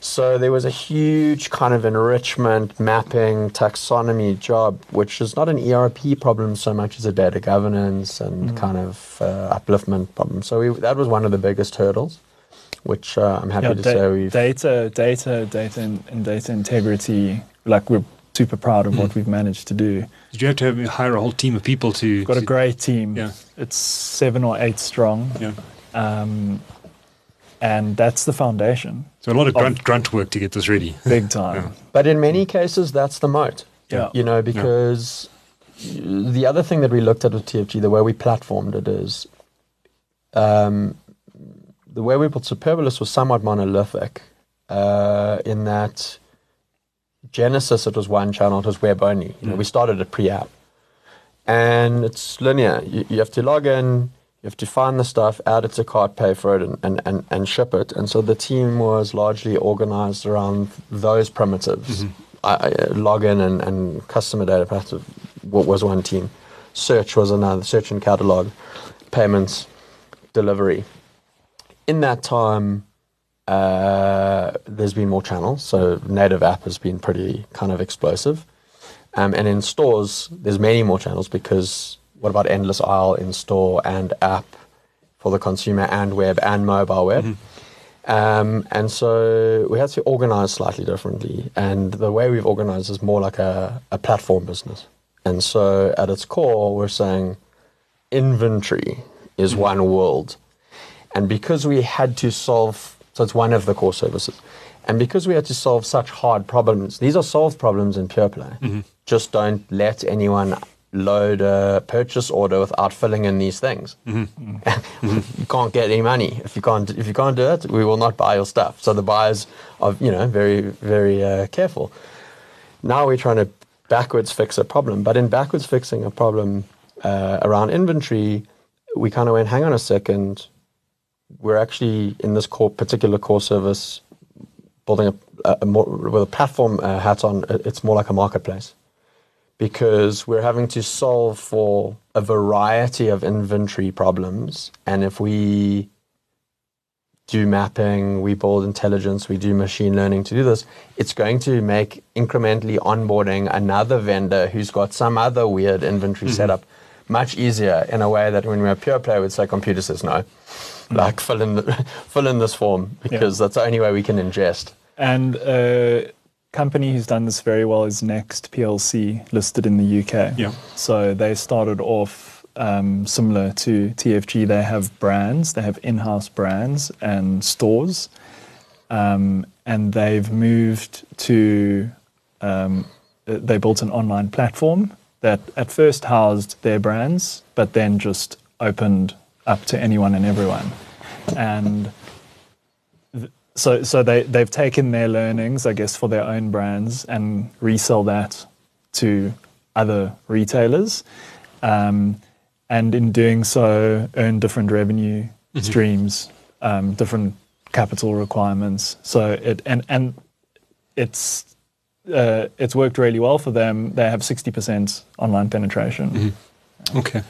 So there was a huge kind of enrichment, mapping, taxonomy job, which is not an ERP problem so much as a data governance and kind of uh, upliftment problem. So we, that was one of the biggest hurdles, which uh, I'm happy
Yeah,
to
da-
say we've.
data, data, data, and, and data integrity. Like we're super proud of what we've managed to do.
Did you have to have, hire a whole team of people to?
Got a great team.
Yeah.
It's seven or eight strong,
Yeah.
um, and that's the foundation,
So a lot of
Of-
grunt grunt work to get this ready.
big time.
But in many cases, that's the moat.
Yeah.
You know, because the other thing that we looked at with TFG, the way we platformed it is um, the way we built Superbalist was somewhat monolithic uh, in that Genesis, it was one channel, it was web only. You know, we started a pre app. And it's linear. You, you have to log in, you have to find the stuff, add it to cart, pay for it, and, and, and, and ship it. And so the team was largely organized around those primitives. I, I, uh, login and, and customer data perhaps what was one team. Search was another, search and catalog, payments, delivery. In that time, uh, there's been more channels. So native app has been pretty kind of explosive. Um, and in stores, there's many more channels because what about endless aisle in store and app for the consumer and web and mobile web? Mm-hmm. Um, and so we had to organize slightly differently. And the way we've organized is more like a, a platform business. And so at its core, we're saying inventory is mm-hmm. one world. And because we had to solve, so it's one of the core services. And because we had to solve such hard problems, these are solved problems in pure play. Mm-hmm. Just don't let anyone load a purchase order without filling in these things. you can't get any money if you can't. If you can't do it, we will not buy your stuff. So the buyers are, you know, very very uh, careful. Now we're trying to backwards fix a problem, but in backwards fixing a problem uh, around inventory, we kind of went, hang on a second. We're actually in this core, particular core service building a, a, a more with a platform uh, hat on. It's more like a marketplace because we're having to solve for a variety of inventory problems, and if we do mapping, we build intelligence, we do machine learning to do this, it's going to make incrementally onboarding another vendor who's got some other weird inventory mm-hmm. setup much easier in a way that when we're a pure player, would say computer says no. Mm. Like fill in the, fill in this form because that's the only way we can ingest.
And a company who's done this very well is Next PLC, listed in the UK.
Yeah.
So they started off um, similar to TFG. They have brands, they have in house brands and stores. Um, and they've moved to, um, they built an online platform that at first housed their brands, but then just opened up to anyone and everyone. And so so they they've taken their learnings, I guess, for their own brands and resell that to other retailers, um, and in doing so, earn different revenue streams, um, different capital requirements. So it and and it's uh, it's worked really well for them. They have sixty percent online penetration.
Okay.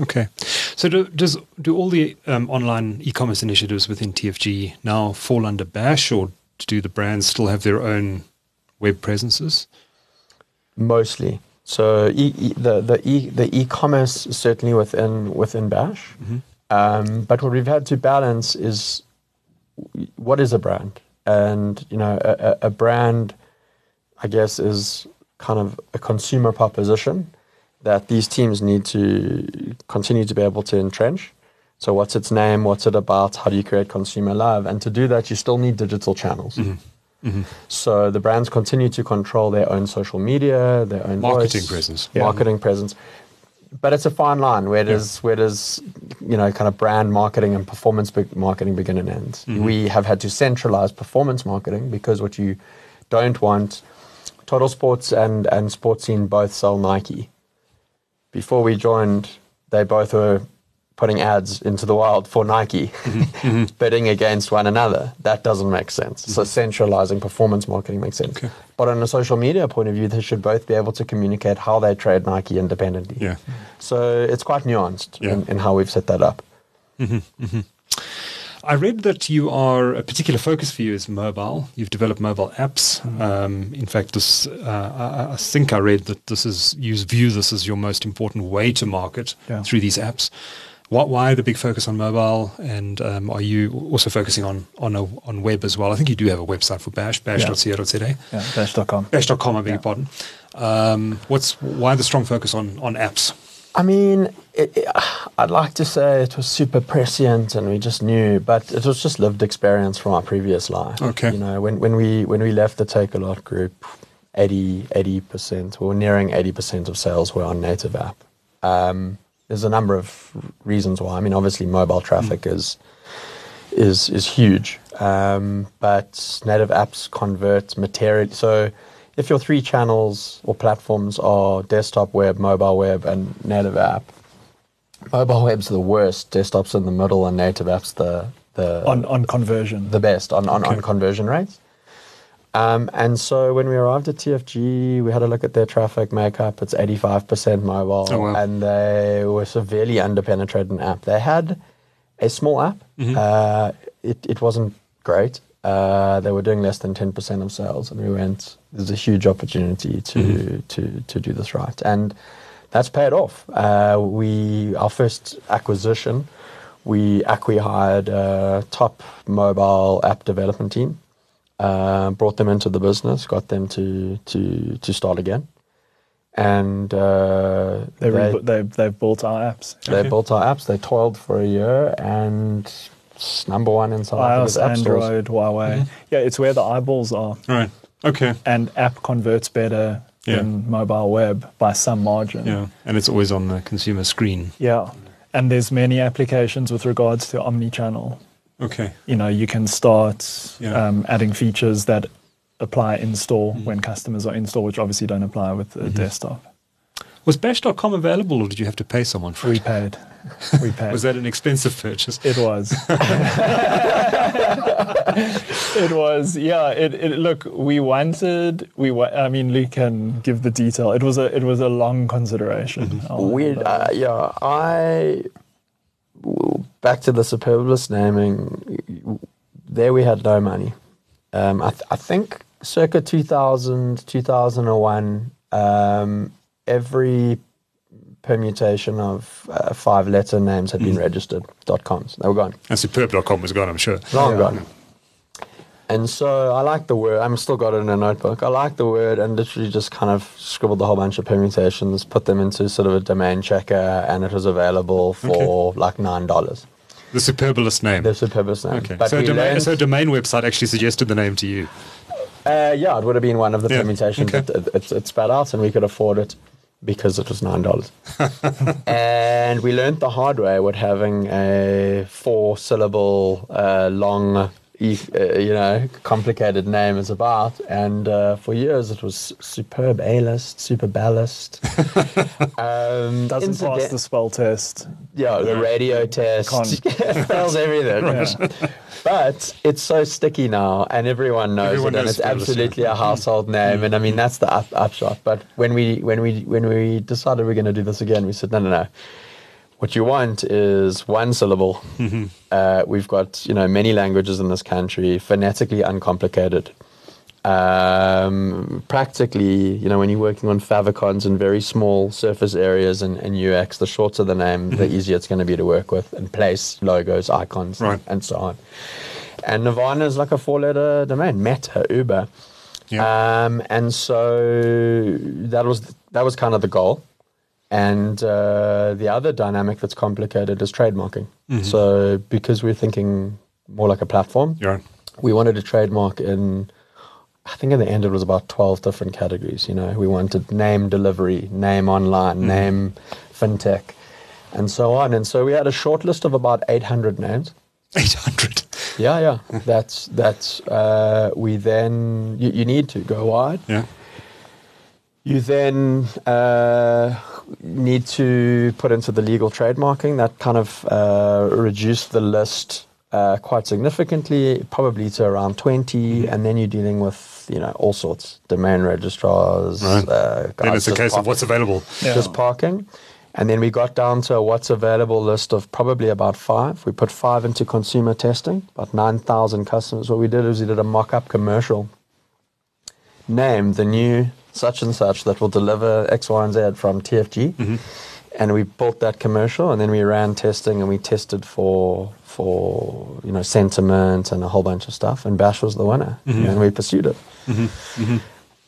Okay. So do, does do all the um, online e-commerce initiatives within TFG now fall under Bash, or do the brands still have their own web presences?
Mostly. So e- e- the the e- the e-commerce is certainly within within Bash, um, but what we've had to balance is what is a brand, and you know a a brand, I guess, is kind of a consumer proposition that these teams need to continue to be able to entrench. So what's its name? What's it about? How do you create consumer love? And to do that, you still need digital channels. Mm-hmm. Mm-hmm. So the brands continue to control their own social media, their own
Marketing
voice,
presence.
Yeah.
marketing presence. But it's a fine line. Where does where does you know kind of brand marketing and performance be- marketing begin and end? Mm-hmm. We have had to centralize performance marketing because what you don't want, Totalsports and and Sportscene both sell Nike. Before we joined, they both were putting ads into the wild for Nike, mm-hmm. mm-hmm. bidding against one another. That doesn't make sense. So mm-hmm. centralizing performance marketing makes sense.
Okay.
But on a social media point of view, they should both be able to communicate how they trade Nike independently.
Yeah.
So it's quite nuanced
Yeah.
in, in how we've set that up.
I read that you are a particular focus for you is mobile. You've developed mobile apps. Um, in fact, this uh, I, I think I read that this is you view this as your most important way to market
Yeah.
through these apps. Why, why the big focus on mobile? And um, are you also focusing on on a, on web as well? I think you do have a website for Bash, bash.co.za.
Yeah, Bash.com.
Bash.com, I beg
Yeah.
your pardon. Um, what's why the strong focus on on apps?
I mean, it, it, I'd like to say it was super prescient and we just knew, but it was just lived experience from our previous life.
Okay.
You know, when, when we when we left the Takealot group, 80 percent, or nearing eighty percent of sales were on native app. Um, there's a number of reasons why. I mean, obviously, mobile traffic is is is huge, um, but native apps convert material. So, if your three channels or platforms are desktop web, mobile web, and native app, mobile web's the worst. Desktop's in the middle, and native apps the the
On on conversion.
the best on, on,
Okay.
on conversion rates. Um, and so when we arrived at TFG, we had a look at their traffic makeup. It's 85% mobile,
Oh, wow.
and they were severely underpenetrated in app. They had a small app.
Mm-hmm.
Uh, it, it wasn't great. Uh, they were doing less than 10% of sales, and we went, there's a huge opportunity to,
Mm-hmm.
to, to do this right. And that's paid off. Uh, we Our first acquisition, we acqui hired a top mobile app development team uh, brought them into the business, got them to to to start again, and uh,
They,
they,
they've, they've built our apps.
they
Okay.
built our apps. They toiled for a year, and it's number one in South Africa's
iOS,
app stores.
Android, Huawei. Yeah, it's where the eyeballs are.
Right. Okay.
And app converts better
Yeah.
than mobile web by some margin.
Yeah. And it's always on the consumer screen.
Yeah. And there's many applications with regards to omni-channel.
Okay.
You know, you can start
Yeah. Mm-hmm.
um, adding features that apply in store when customers are in store, which obviously don't apply with a desktop.
Was Bash.com available, or did you have to pay someone for
We
it?
paid. We paid.
Was that an expensive purchase?
It was. it was. Yeah. It, it. Look, we wanted. We. Wa- I mean, Luke can give the detail. It was a. It was a long consideration. I'll-
Weird. Uh, yeah, I w- back to the Superbalist naming. There we had no money. Um, I, th- I think circa 2000, 2001, um, every permutation of uh, five letter names had been registered. Dot coms. They were gone.
And superb.com was gone, I'm sure.
Long
Yeah.
gone. And so I like the word. I'm still got it in a notebook. I like the word and literally just kind of scribbled a whole bunch of permutations, put them into sort of a domain checker, and it was available for like nine dollars.
The Superbalist name.
The Superbalist name.
Okay.
But
So domain,
learned-
so a domain website actually suggested the name to you.
uh, yeah, it would have been one of the
Yeah,
permutations
okay.
that it, it, it spat out, and we could afford it because it was nine dollars. and we learned the hard way what having a four-syllable uh, long you, uh, you know complicated name is about. And uh, for years it was superb A list, super ballast. um,
Doesn't pass the spell test.
yeah, the radio test
Can't-
fails everything.
Yeah.
But it's so sticky now, and everyone knows
Everyone
it, and it's absolutely a household name. And I mean, that's the up, upshot. But when we when we when we decided we're going to do this again, we said, no, no, no. What you want is one syllable. Uh, we've got you know many languages in this country, phonetically uncomplicated. Um, practically, you know, when you're working on favicons and very small surface areas and, and UX, the shorter the name, the easier it's going to be to work with and place logos, icons,
Right.
and so on. And Nirvana is like a four-letter domain, Meta, Uber.
Yeah.
Um, and so that was that was kind of the goal. And uh, the other dynamic that's complicated is trademarking. So because we're thinking more like a platform,
You're
we wanted to trademark in I think in the end it was about 12 different categories, you know. We wanted name delivery, name online, name fintech, and so on. And so we had a short list of about 800 names.
800.
Yeah, yeah. That's that's uh, we then you, you need to go wide.
Yeah.
You then uh, need to put into the legal trademarking. That kind of uh, reduced the list uh, quite significantly, probably to around 20. And then you're dealing with, you know, all sorts, domain registrars.
Right.
Uh,
Then it's a case of what's available.
Yeah.
just parking. And then we got down to a what's available list of probably about five. We put five into consumer testing, about 9,000 customers. What we did is we did a mock up commercial. named the new such and such that will deliver X, Y, and Z from TFG. Mm-hmm. And we built that commercial and then we ran testing and we tested for for you know sentiment and a whole bunch of stuff and Bash was the winner mm-hmm. and we pursued it. Mm-hmm.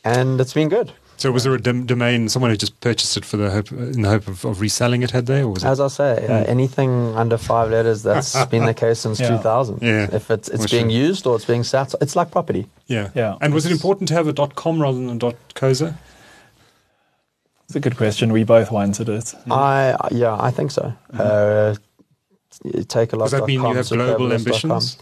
And it's been good.
So was there a dom- domain, someone who just purchased it for the hope, in the hope of, of reselling it, had they? Or was it?
As I say, uh, anything under five letters, that's been the case since
Yeah.
2000.
Yeah.
If it's it's
For
being
sure.
used or it's being sat, it's like property.
yeah.
Yeah.
And was it important to have a dot .com rather than a .coza?
It's a good question. We both wanted it.
I yeah, I think so. Uh, Takealot.
Does that mean you have global ambitions?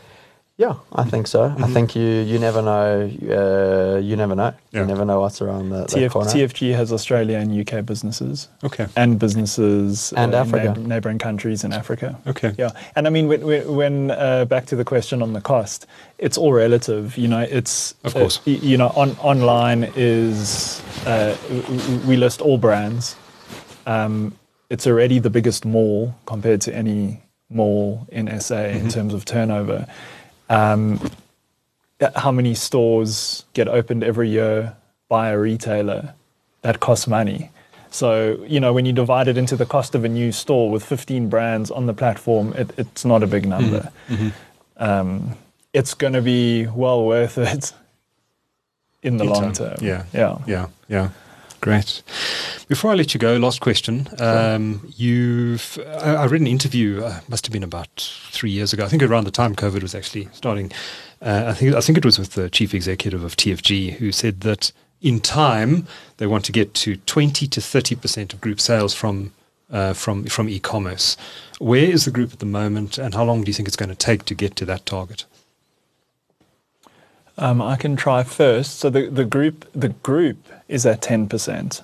Yeah, I think so. I think you you never know. Uh, you never know.
Yeah.
You never know what's around the, the
TF,
corner.
TFG has Australia and UK businesses
Okay.
and businesses
And
uh, in
Africa.
neigh- neighboring countries in Africa.
Okay.
Yeah, and I mean, when, when, when uh, back to the question on the cost, it's all relative. You know, it's
Of
uh,
course.
y- you know, on online is uh, w- w- we list all brands. Um, it's already the biggest mall compared to any mall in SA
Mm-hmm.
in terms of turnover. Um, how many stores get opened every year by a retailer? That costs money. So, you know, when you divide it into the cost of a new store with 15 brands on the platform, it, it's not a big number.
Mm-hmm.
Um, it's going to be well worth it in the
In
long
time.
term.
Yeah.
Yeah.
Yeah, yeah. Great. Before I let you go, last question. Um, you've I, I read an interview. Uh, must have been about three years ago. I think around the time COVID was actually starting. Uh, I think I think it was with the chief executive of TFG who said that in time they want to get to twenty to thirty percent of group sales from uh, from from e-commerce. Where is the group at the moment, and how long do you think it's going to take to get to that target?
Um, I can try first. So the, the group the group is at 10%.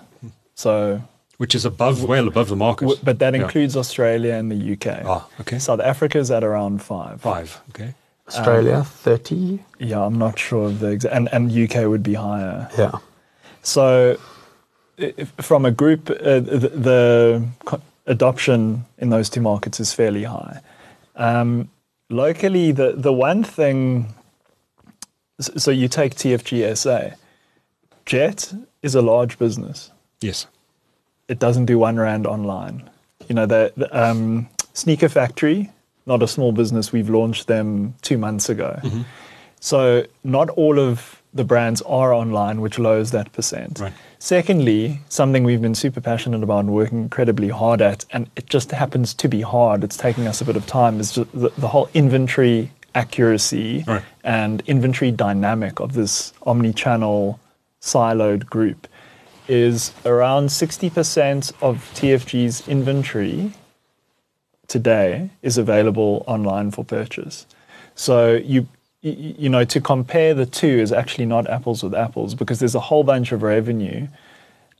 So
Which is above, well above the market.
w- but that
Yeah.
includes Australia and the UK.
Ah, okay.
South Africa is at around 5.
Five. Okay.
Australia, 30.
Yeah, I'm not sure of the exact and and UK would be higher.
Yeah.
So, if, from a group, uh, the, the co- adoption in those two markets is fairly high. Um, locally, the, the one thing, s- so you take TFGSA. Jet is a large business.
Yes.
It doesn't do one rand online. You know, the, the um, Sneaker Factory, not a small business, we've launched them two months ago. So not all of the brands are online, which lowers that percent.
Right.
Secondly, something we've been super passionate about and working incredibly hard at, and it just happens to be hard. It's taking us a bit of time. Is the, the whole inventory accuracy
Right.
and inventory dynamic of this omni-channel siloed group is around 60% of TFG's inventory today is available online for purchase. So you you know, to compare the two is actually not apples with apples because there's a whole bunch of revenue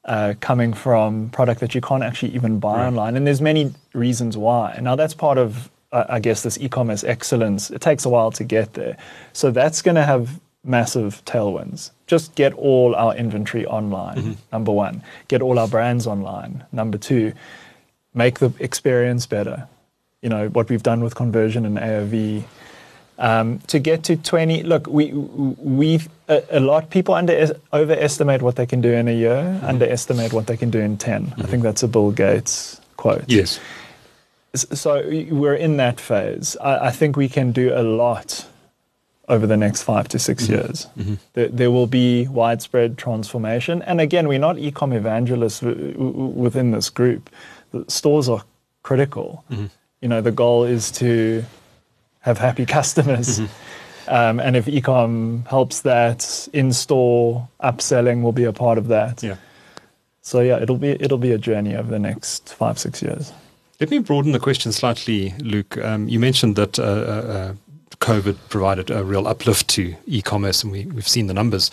uh, coming from product that you can't actually even buy online, and there's many reasons why. Now that's part of, I guess, this e-commerce excellence. It takes a while to get there, so that's going to have massive tailwinds. Just get all our inventory online. Mm-hmm. Number one, get all our brands online. Number two, make the experience better. You know what we've done with conversion and AOV. Um, to get to 20, look, we we a, a lot people under overestimate what they can do in a year, mm-hmm. underestimate what they can do in 10. I mm-hmm. think that's a Bill Gates quote.
Yes.
So we're in that phase. I, I think we can do a lot over the next five to 6 mm-hmm. years. Mm-hmm. There, there will be widespread transformation. And again, we're not e-com evangelists w- w- within this group. The stores are critical. Mm-hmm. You know, the goal is to have happy customers. Um, and if e-com helps that, in-store upselling will be a part of that.
Yeah.
So yeah, it'll be it'll be a journey over the next five six years.
Let me broaden the question slightly, Luke. Um, you mentioned that uh, uh, uh, COVID provided a real uplift to e-commerce, and we, we've seen the numbers.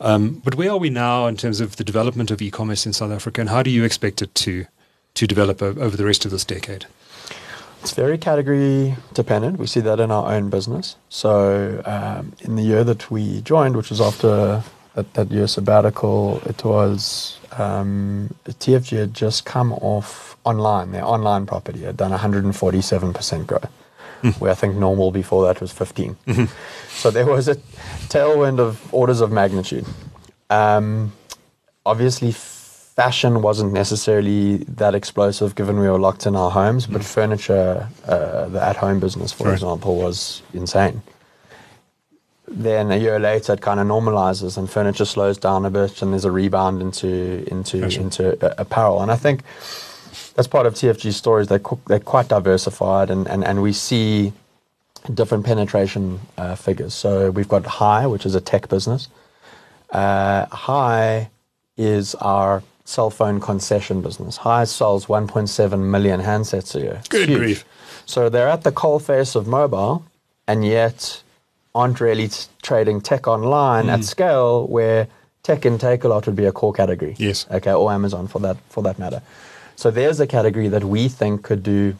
Um, but where are we now in terms of the development of e-commerce in South Africa, and how do you expect it to to develop over the rest of this decade?
It's very category dependent. We see that in our own business. So, um, in the year that we joined, which was after that, that year sabbatical, it was um, TFG had just come off online. Their online property had done 147% growth, where I think normal before that was 15. So there was a tailwind of orders of magnitude. Um, obviously fashion wasn't necessarily that explosive given we were locked in our homes, but furniture, uh, the at-home business, for
Right.
example, was insane. Then a year later, it kind of normalizes and furniture slows down a bit, and there's a rebound into into
Fashion.
into uh, apparel. And I think that's part of TFG's stories. They're qu- they're quite diversified, and, and, and we see different penetration uh, figures. So we've got Hi, which is a tech business. Uh, Hi is our cell phone concession business. Hi sells 1.7 million handsets a year.
Good grief.
So they're at the coalface of mobile, and yet aren't really trading tech online
Mm.
at scale where tech and Takealot would be a core category.
Yes.
Okay, or Amazon for that for that matter. So there's a category that we think could do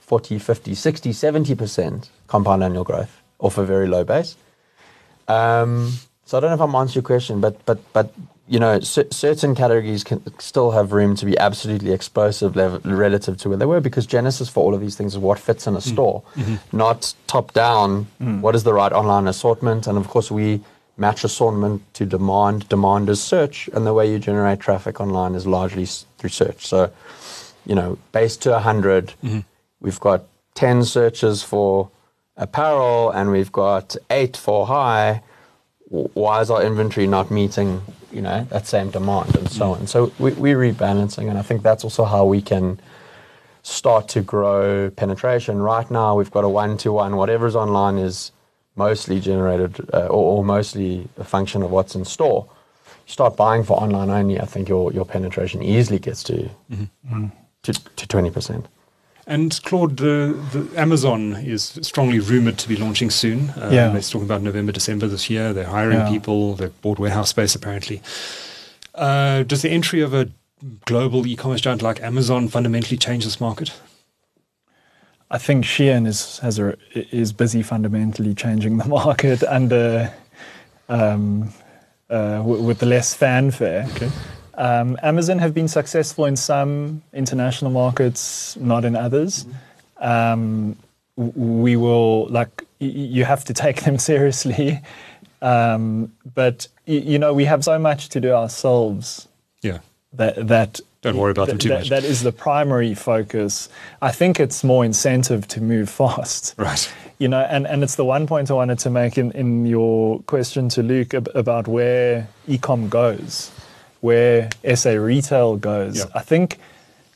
40, 50, 60, 70% compound annual growth off a very low base. Um, so I don't know if I'm answering your question, but but but you know, cer- certain categories can still have room to be absolutely explosive level, relative to where they were because Genesis for all of these things is what fits in a mm. store, mm-hmm. not top down. Mm. What is the right online assortment? And of course, we match assortment to demand. Demand is search, and the way you generate traffic online is largely s- through search. So, you know, base to 100, mm-hmm. we've got 10 searches for apparel and we've got eight for high. Why is our inventory not meeting, you know, that same demand and so on? So we, we're rebalancing, and I think that's also how we can start to grow penetration. Right now, we've got a one-to-one. Whatever's online is mostly generated uh, or, or mostly a function of what's in store. You start buying for online only, I think your, your penetration easily gets to to to twenty percent.
And Claude, the, the Amazon is strongly rumored to be launching soon. Uh,
Yeah.
They're talking about November, December this year. They're hiring
Yeah.
people. They've bought warehouse space apparently. Uh, does the entry of a global e-commerce giant like Amazon fundamentally change this market?
I think Shein is has a, is busy fundamentally changing the market under um, uh, w- with the less fanfare.
Okay.
Um, Amazon have been successful in some international markets, not in others. Um, we will like you have to take them seriously, um, but y- you know we have so much to do ourselves
Yeah.
that that
Don't worry about them too
that-
much.
That is the primary focus. I think it's more incentive to move fast.
Right.
You know, and, and it's the one point I wanted to make in, in your question to Luke ab- about where ecom goes, where SA retail goes.
Yeah.
I think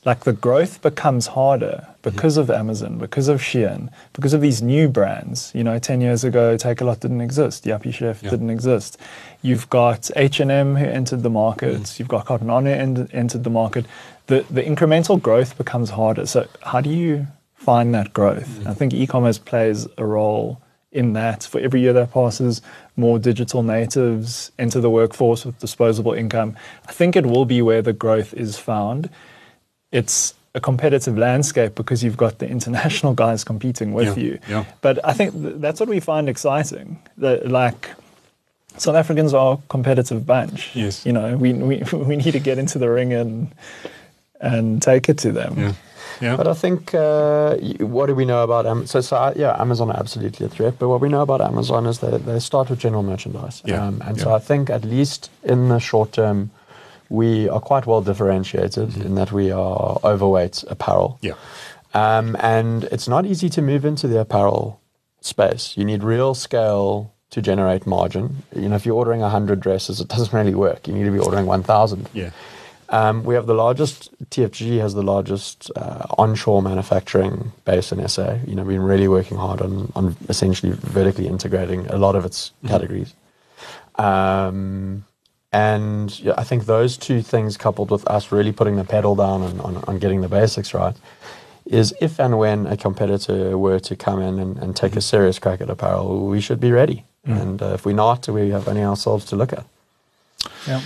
like the growth becomes harder because of Amazon, because of Shein, because of these new brands. You know, 10 years ago, Takealot didn't exist. Yuppiechef
Yeah.
didn't exist. You've got H&M who entered the market. Mm. You've got Cotton On who en- entered the market. The, the incremental growth becomes harder. So how do you find that growth? Mm. I think e-commerce plays a role in that. For every year that passes, more digital natives enter the workforce with disposable income. I think it will be where the growth is found. It's a competitive landscape because you've got the international guys competing with
Yeah,
you.
yeah.
But I think th- that's what we find exciting. That like South Africans are a competitive bunch.
Yes.
You know, we, we, we need to get into the ring and and take it to them.
Yeah. Yeah.
But I think uh, what do we know about Amazon? So, so uh, yeah, Amazon are absolutely a threat. But what we know about Amazon is that they start with general merchandise.
Yeah,
Um, and so. I think at least in the short term, we are quite well differentiated
Mm-hmm.
in that we are overweight apparel.
yeah.
Um, and it's not easy to move into the apparel space. You need real scale to generate margin. You know, if you're ordering 100 dresses, it doesn't really work. You need to be ordering 1,000.
Yeah.
Um, we have the largest, TFG has the largest uh, onshore manufacturing base in SA. You know, we've been really working hard on, on essentially vertically integrating a lot of its categories. Um, and yeah, I think those two things, coupled with us really putting the pedal down on, getting the basics right, is if and when a competitor were to come in and, and take a serious crack at apparel, we should be ready. And uh, if we're not, we have only ourselves to look at.
Yeah.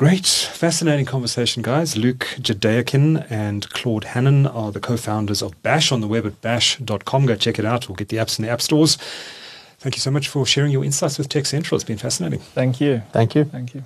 Great, fascinating conversation, guys. Luke Jedeikin and Claude Hanan are the co-founders of Bash on the web at bash.com. Go check it out. We'll get the apps in the app stores. Thank you so much for sharing your insights with Tech Central. It's been fascinating.
Thank you.
Thank you.
Thank you.